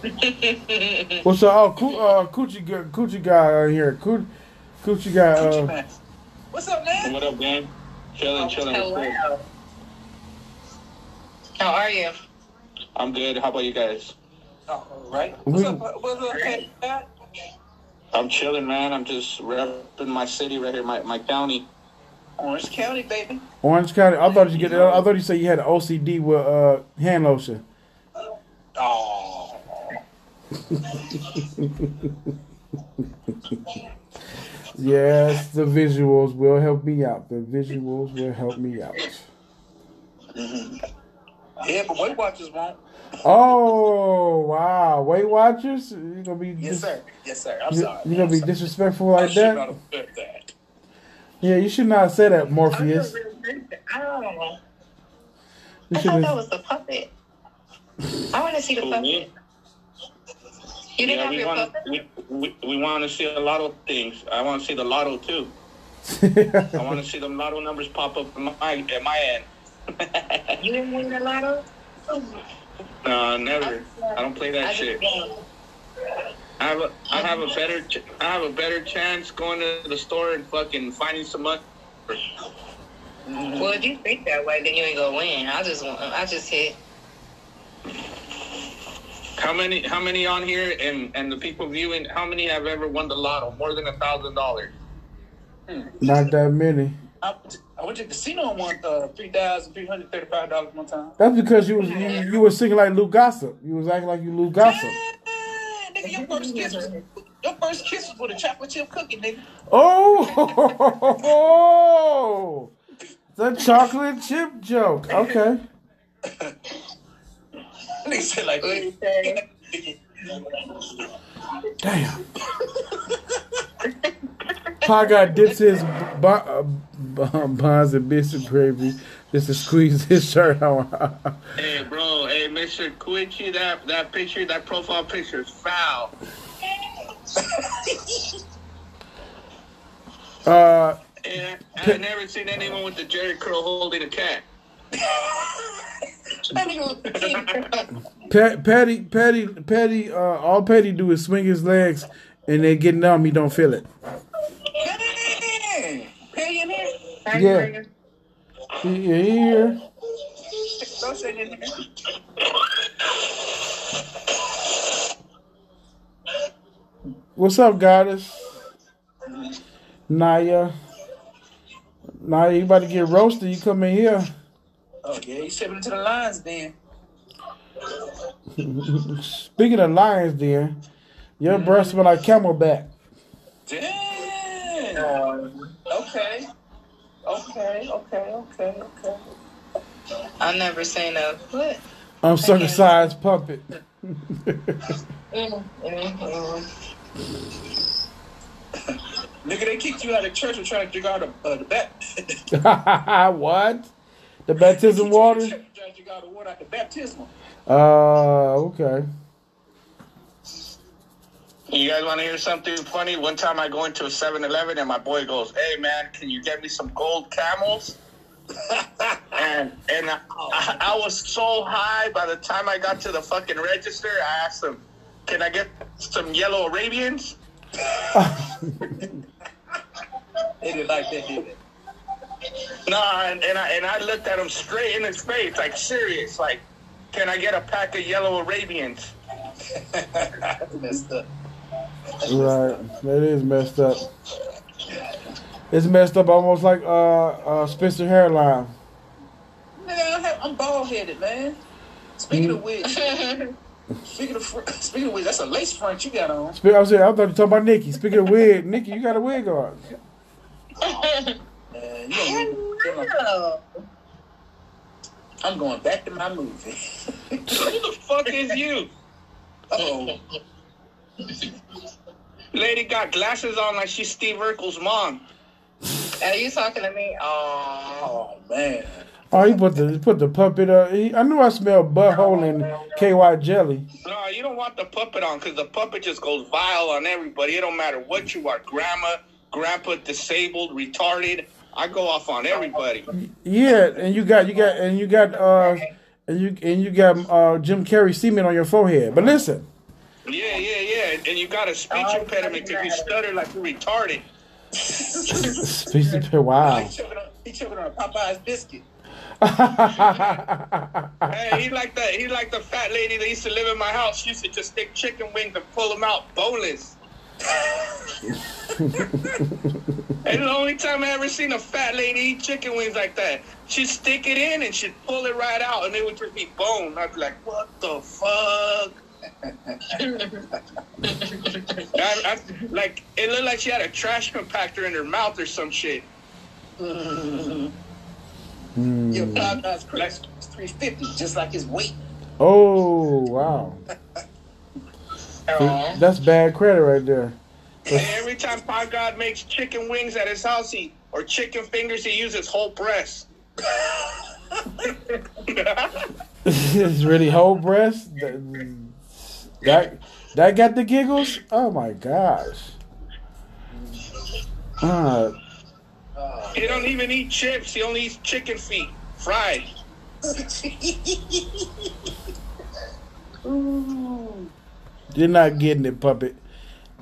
what's up? Oh, Coo- uh, coochie guy, coochie guy in here. Coo- coochie guy. Uh, man. What's up, man? What up, gang? Chilling, chilling. Hello. How are you? I'm good. How about you guys? All right. What's We- up? What's up, Cat? Cat? I'm chilling, man. I'm just repping my city right here, my, my county. Orange County, baby. Orange County. I thought you get. I thought you said you had an OCD with uh, hand lotion. Oh. Yes, the visuals will help me out. The visuals will help me out. Yeah, but Weight Watchers won't. Oh wow, Weight Watchers, you gonna be Yes, dis- sir. Yes, sir. I'm sorry. you gonna be disrespectful like should not that? that. Yeah, you should not say that, Morpheus. I don't know. I thought that was the puppet. I want to see the Who, puppet. me? You didn't Yeah, have we your want puppet? we, we, we want to see a lot of things. I want to see the lotto too. I want to see the lotto numbers pop up in my at my end. You didn't win the lotto? No, never. I don't play that I shit. Just won. I have a I have a better ch- I have a better chance going to the store and fucking finding some money. Well, if you think that way, then you ain't gonna win. I just want, I just hit. How many how many on here and and the people viewing? How many have ever won the lotto? More than a thousand dollars. Not that many. I, I went to the casino and won uh, three thousand three hundred thirty-five dollars one time. That's because you was you, you were singing like Lou Gossip. You was acting like you Lou Gossip. Man, nigga, your first kiss was your first kiss was with a chocolate chip cookie, nigga. Oh, the chocolate chip joke. Okay. Nigga said like, What you say? Damn. Pie got dips his b- uh, b- buns and biscuit gravy just to squeeze his shirt on. Hey, bro. Hey, Mister Quincy, that that picture, that profile picture is foul. uh, And I, I've never seen anyone with the Jheri curl holding a cat. that nigga was king. Pat, Patty, Patty, Patty. Uh, all Patty do is swing his legs, and they get numb. He don't feel it. Man, Perry in here. Yeah. He here. Don't say that in here. What's up, goddess? Naya. Naya, you about to get roasted. You come in here. Oh yeah, you stepping into the lines then. Speaking of lions, dear, your mm-hmm. breath smell like camelback. Damn. Okay. Okay. Okay. Okay. Okay. I've never seen a what? Uncircumcised puppet. Mm, mm, mm. Nigga, they kicked you out of church for trying to drink out of uh, the bat. what? The baptism water? Trying to drink out the water out the baptismal. Uh, okay. You guys want to hear something funny? One time I go into a 7-Eleven and my boy goes, "Hey man, can you get me some gold camels?" and and I, I, I was so high by the time I got to the fucking register, I asked him, "Can I get some yellow Arabians?" They didn't like that, did? No, and, and I and I looked at him straight in his face, like serious, like, "Can I get a pack of yellow Arabians?" That's messed up. Right. That is messed up. It's messed up almost like uh, uh Spencer hairline. Nigga, I have- I'm bald headed, man. Speaking of which, speaking of fr- speaking of which, that's a lace front you got on. Spe- I was saying, I thought you were talking about Nikki. Speaking of wig, Nikki, you got a wig on. You don't need- No. I'm going back to my movie. Who the fuck is you? oh, Lady got glasses on like she's Steve Urkel's mom. Are you talking to me? Oh. oh man. Oh, he put the he put the puppet up. He, I knew I smelled butthole and KY jelly. No, you don't want the puppet on because the puppet just goes vile on everybody. It don't matter what you are, grandma, grandpa, disabled, retarded. I go off on everybody. Yeah, and you got you got and you got uh and you and you got uh Jim Carrey semen on your forehead. But listen, Yeah, yeah, yeah. And you got a speech oh, impediment because you stutter like you're retarded. speech impediment. Wow. He choking on, he choking on a Popeye's biscuit. Hey, he like that. He like the fat lady that used to live in my house. She used to just stick chicken wings and pull them out boneless. and the only time I ever seen a fat lady eat chicken wings like that, she'd stick it in and she'd pull it right out, and it would just be bone. I'd be like, "What the fuck?" I, I, like it looked like she had a trash compactor in her mouth or some shit. Mm. Your five guys Chris 350, just like his weight. Oh wow, that's bad credit right there. Every time Pod God makes chicken wings at his house, he or chicken fingers, he uses whole breast. it's really whole breast. That, that that got the giggles. Oh my gosh. Uh, He don't even eat chips. He only eats chicken feet, fried. you're not getting it, puppet.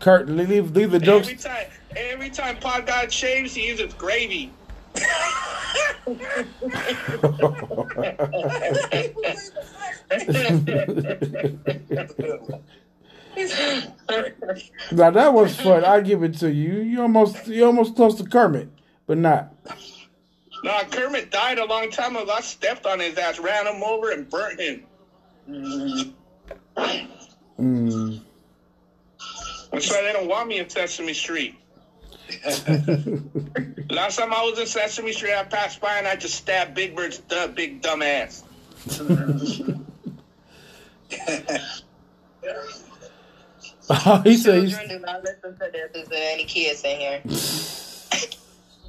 Kurt, leave leave the jokes. Every time, every time Pod God shaves, he uses gravy. now that was fun. I give it to you. You almost you almost close to Kermit, but not. Nah, Kermit died a long time ago. I stepped on his ass, ran him over, and burnt him. Mm. That's why they don't want me in Sesame Street. Last time I was in Sesame Street, I passed by and I just stabbed Big Bird's big dumb ass. he said he's, Children do not listen to this. Is there any kids in here?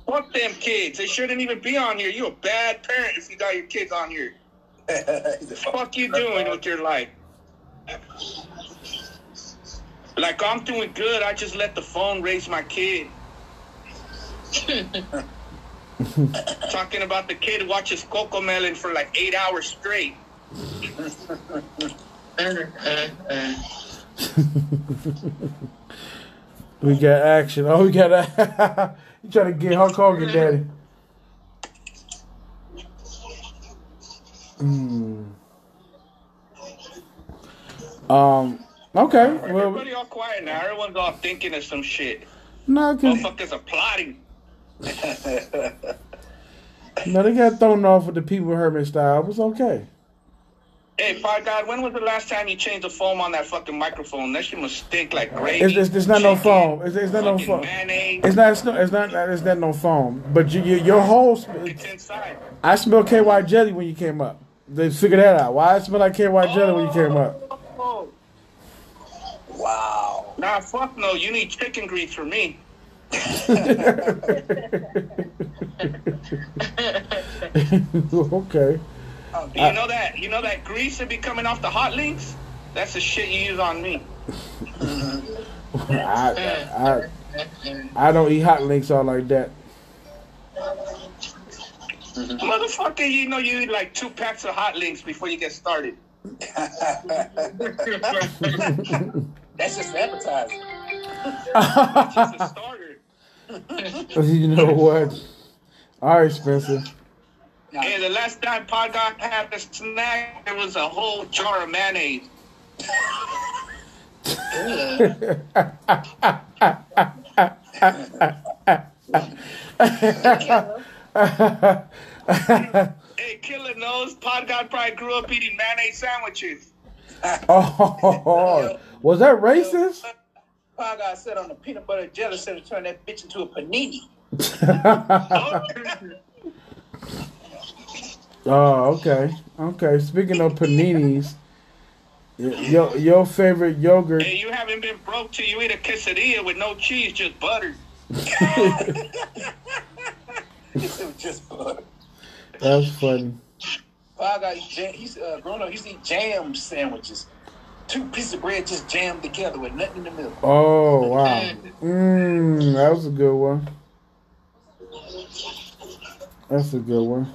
Fuck them kids. They shouldn't even be on here. You a bad parent if you got your kids on here. Fuck you doing with your life? Like I'm doing good. I just let the phone raise my kid. Talking about the kid watches Cocomelon for like eight hours straight. we got action. Oh, we got a, you trying to get Hulk Hogan, daddy. Mm. Um. Okay. Well, Everybody all quiet now. Everyone's all thinking of some shit. no, Motherfuckers are plotting. no, they got thrown off with the people Herman style. It was okay. Hey, Pod God, when was the last time you changed the foam on that fucking microphone? That shit must stink like gravy. It's, it's, it's not no foam. It's, it's not no foam. Mayonnaise. It's not. It's not. It's not. It's not no foam. But you, you, your whole. It's inside. I smell KY jelly when you came up. They figured that out. Why I smell like KY jelly when you came up? Oh. Wow. Nah, fuck no. You need chicken grease for me. okay. Do you know that? You know that grease that be coming off the hot links? That's the shit you use on me. I, I, I don't eat hot links all like that. Motherfucker, you know you eat like two packs of hot links before you get started. That's just advertising. Just a starter. you know what? All right, Spencer. Hey, the last time Pod God had a snack, it was a whole jar of mayonnaise. Hey, Killer knows Pod God probably grew up eating mayonnaise sandwiches. Oh, was that racist? Pog got set on the peanut butter jelly said to turn that bitch into a panini. Oh, Oh, okay. Okay. Speaking of paninis, your your favorite yogurt. Hey, you haven't been broke till you eat a quesadilla with no cheese, just butter. It was just butter. That's funny. Pog got jam, he's uh, grown up. He's used eat jam sandwiches, two pieces of bread just jammed together with nothing in the middle. Oh wow. Mmm, that was a good one. That's a good one.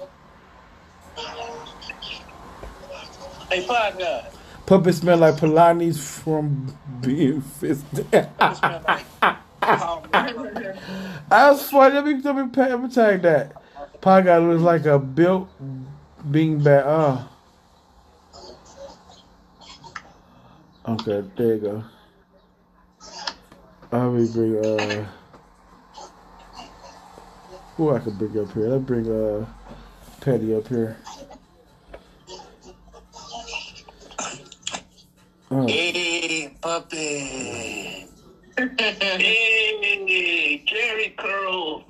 Hey, Pog God, Puppet smell like Pilates from being fisted. That's funny. Let me let me, let me tag that. Pie guy looks like a built beanbag. Oh. Okay, there you go. Let me bring uh. Who I could bring up here? Let's bring uh, Petty up here. Oh. Hey, puppy. Hey, Jheri Curl.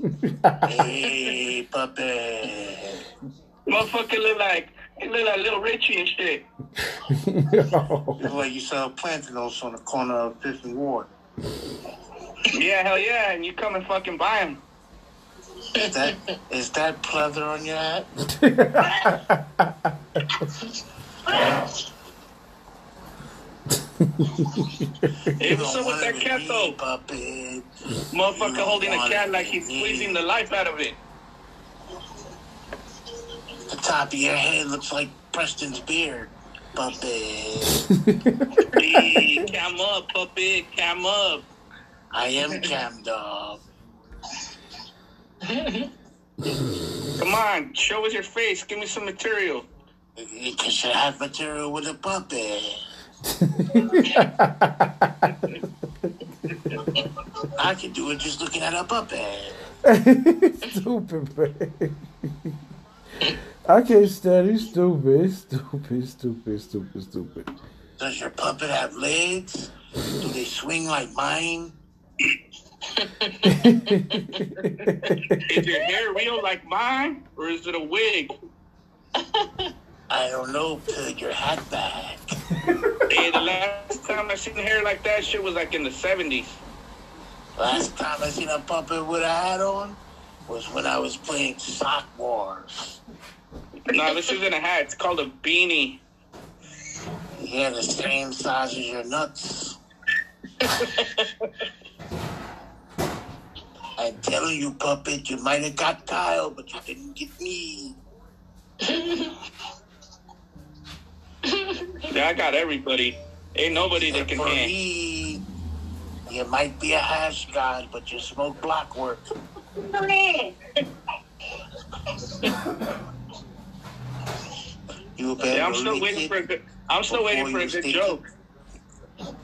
Hey, puppy. Motherfucker look like he look like little Richie and shit. Look like you sell plantanos on the corner of Fifth and Ward. Yeah, hell yeah, and you come and fucking buy him. Is that is that pleather on your hat? Hey, what's up with that cat though? Motherfucker holding a cat like he's squeezing the life out of it. The top of your head looks like Preston's beard. Puppy. Hey, cam up, puppy, cam up. I am Cam Dog. Come on, show us your face. Give me some material. You should have material with a puppet. I can do it just looking at a puppet. stupid, man. I can't stand it. Stupid, stupid, stupid, stupid, stupid. Does your puppet have legs? Do they swing like mine? Is your hair real like mine, or is it a wig? I don't know. Put your hat back. Hey, the last time I seen hair like that shit was like in the 70s. Last time I seen a puppet with a hat on was when I was playing Sock Wars. No, this isn't a hat. It's called a beanie. Yeah, the same size as your nuts. I'm telling you, puppet, you might have got Kyle, but you didn't get me. Yeah, I got everybody. Ain't nobody that can For me, you might be a hash god, but you smoke block work. You better Yeah, I'm still waiting for a good. I'm still waiting for a good joke.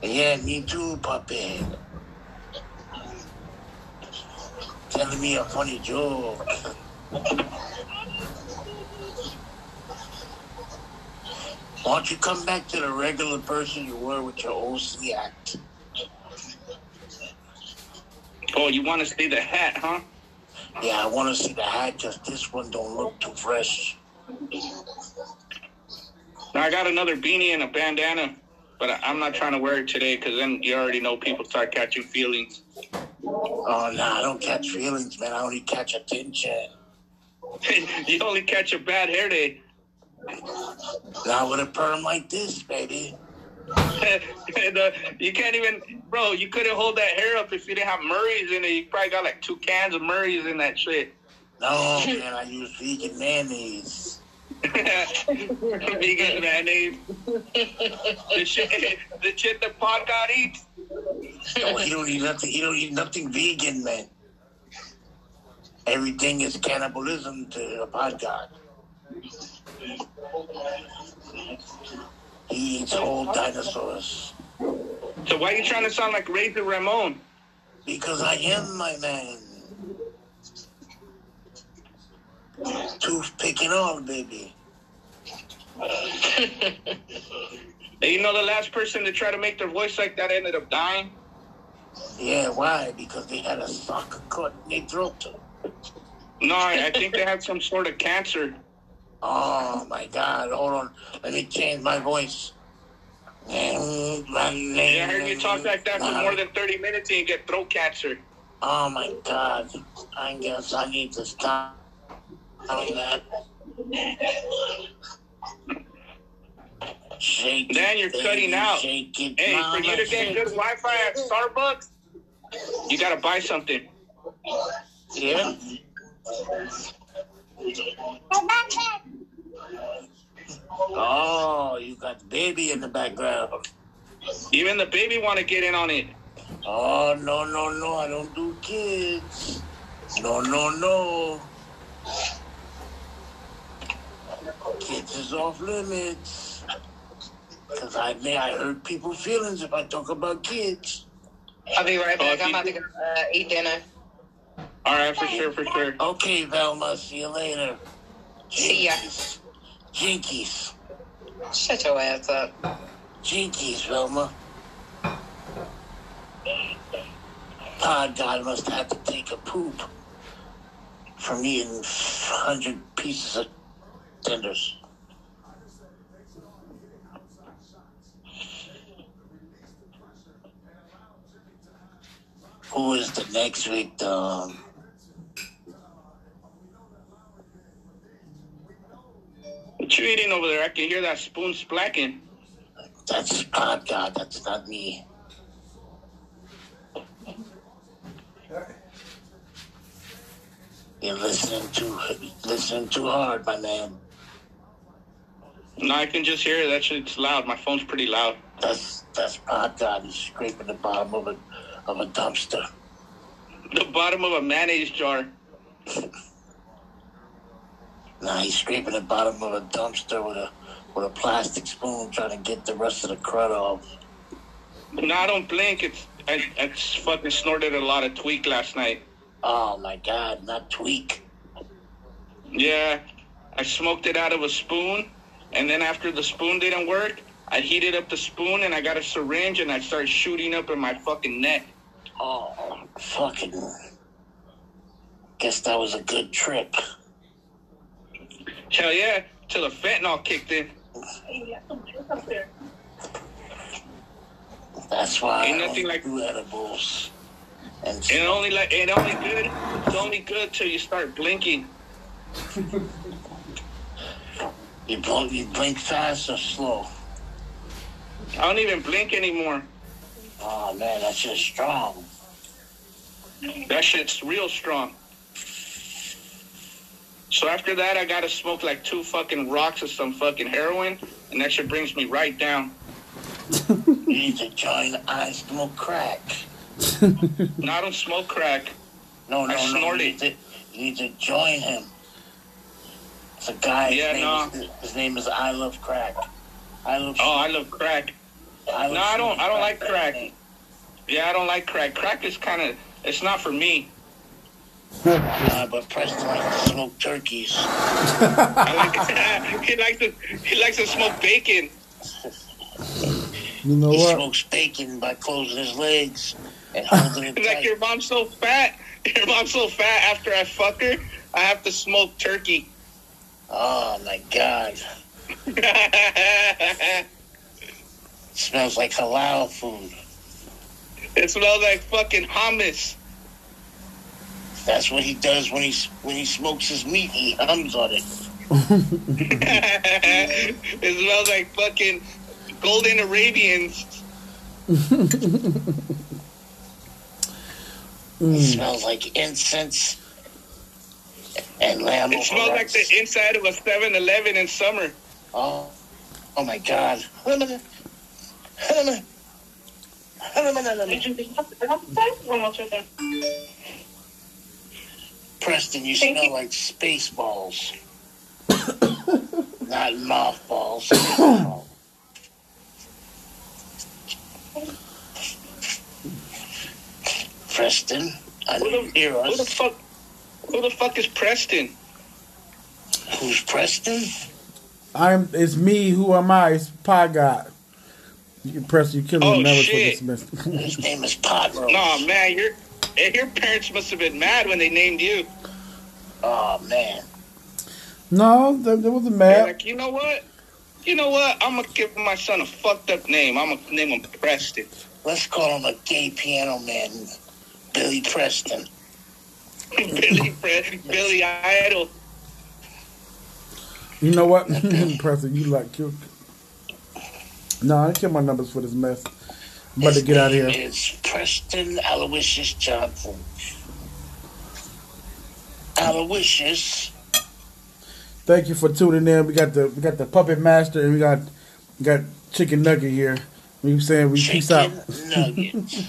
Yeah, me too, puppet. Telling me a funny joke. Why don't you come back to the regular person you were with your OC act? Oh, you want to see the hat, huh? Yeah, I want to see the hat because this one don't look too fresh. Now, I got another beanie and a bandana, but I'm not trying to wear it today because then you already know people start catching feelings. Oh, no, I don't catch feelings, man. I only catch attention. you only catch a bad hair day. Not with a perm like this, baby. And, uh, you can't even, bro. You couldn't hold that hair up if you didn't have Murray's in it. You probably got like two cans of Murray's in that shit. No, man, I use vegan mayonnaise. Vegan mayonnaise. the shit, the shit that Pod God eats. No, he don't eat nothing. He don't eat nothing vegan, man. Everything is cannibalism to a pod god. He eats whole dinosaurs So why are you trying to sound like Razor Ramon? because I am my man. Toothpick and all, baby. And you know the last person to try to make their voice like that ended up dying. Yeah, why? Because they had a soccer cut in their throat. No, I, I think they had some sort of cancer. Oh my God! Hold on, let me change my voice. Yeah, I heard you talk like that for more than 30 minutes and you get throat cancer. Oh my God! I guess I need to stop doing that. Shake Dan, you're baby, cutting out. Shake it, Hey, for mama, you to get good. Wi-Fi at Starbucks, you gotta buy something. Yeah. Oh, you got the baby in the background. Even the baby want to get in on it. Oh no no no! I don't do kids. No no no. Kids is off limits. Cause I may I hurt people's feelings if I talk about kids. I'll be right back. Oh, I'm about to go uh, eat dinner. All right, for sure, for sure. Okay, Velma. See you later. See ya. Jinkies. Jinkies. Shut your ass up. Jinkies, Velma. Pod God must have to take a poop from eating 100 pieces of tenders. Who is the next victim? What you eating over there? I can hear that spoon splacking. That's Pod God. That's not me. You're listening too listening too hard, my man. No, I can just hear it. That shit's loud. My phone's pretty loud. That's that's Pod God. He's scraping the bottom of a of a dumpster. The bottom of a mayonnaise jar. Nah, he's scraping the bottom of a dumpster with a with a plastic spoon, trying to get the rest of the crud off. No, I don't blink. It's I, I fucking snorted a lot of tweak last night. Oh my God, not tweak. Yeah, I smoked it out of a spoon, and then after the spoon didn't work, I heated up the spoon and I got a syringe and I started shooting up in my fucking neck. Oh, fucking. Guess that was a good trip. Hell yeah, till the fentanyl kicked in. That's why Ain't I nothing like- do edibles. And it only like it only good. It's only good till you start blinking. you, blink, you blink fast or slow. I don't even blink anymore. Oh man, that's just strong. That shit's real strong. So after that, I gotta smoke like two fucking rocks of some fucking heroin, and that shit brings me right down. You need to join I Smoke Crack. No, I don't smoke crack. No, no, I no. snort you, it. need to, you need to join him. It's a guy. Yeah, his, no. name is, his name is I Love Crack. I love. Oh, I love crack. I love No, I don't- I don't like crack. Yeah, I don't like crack. Crack is kind of it's not for me. Uh, but Preston likes to smoke turkeys. Like he likes to he likes to smoke bacon. You know He what? smokes bacon by closing his legs and holding it like your mom's so fat. Your mom's so fat. After I fuck her, I have to smoke turkey. Oh my God! smells like halal food. It smells like fucking hummus. That's what he does when he when he smokes his meat. He hums on it. it smells like fucking golden Arabians. It mm. smells like incense and lamb. It smells like the inside of a 7-Eleven in summer. Oh, oh my God! Preston, you smell like space balls. Not mothballs. Preston, I Who know the, hear who the us. fuck? Who the fuck is Preston? Who's Preston? I'm. It's me. Who am I? It's Pie God. You can press. You killing Oh, me. Never shit. for dismissed. His name is Podrose. No, man, your eh, your parents must have been mad when they named you. Oh man. no, that, that wasn't They're mad. like, you know what? You know what? I'm gonna give my son a fucked up name. I'm gonna name him Preston. Let's call him a gay piano man, Billy Preston. Billy Pre- Billy Idol. You know what, Preston? You like kill. No, I didn't kill my numbers for this mess. I'm about to get out of here. It's Preston Aloysius Johnson. Aloysius. Thank you for tuning in. We got the we got the puppet master and we got we got chicken nugget here. We saying we peace out. Nugget.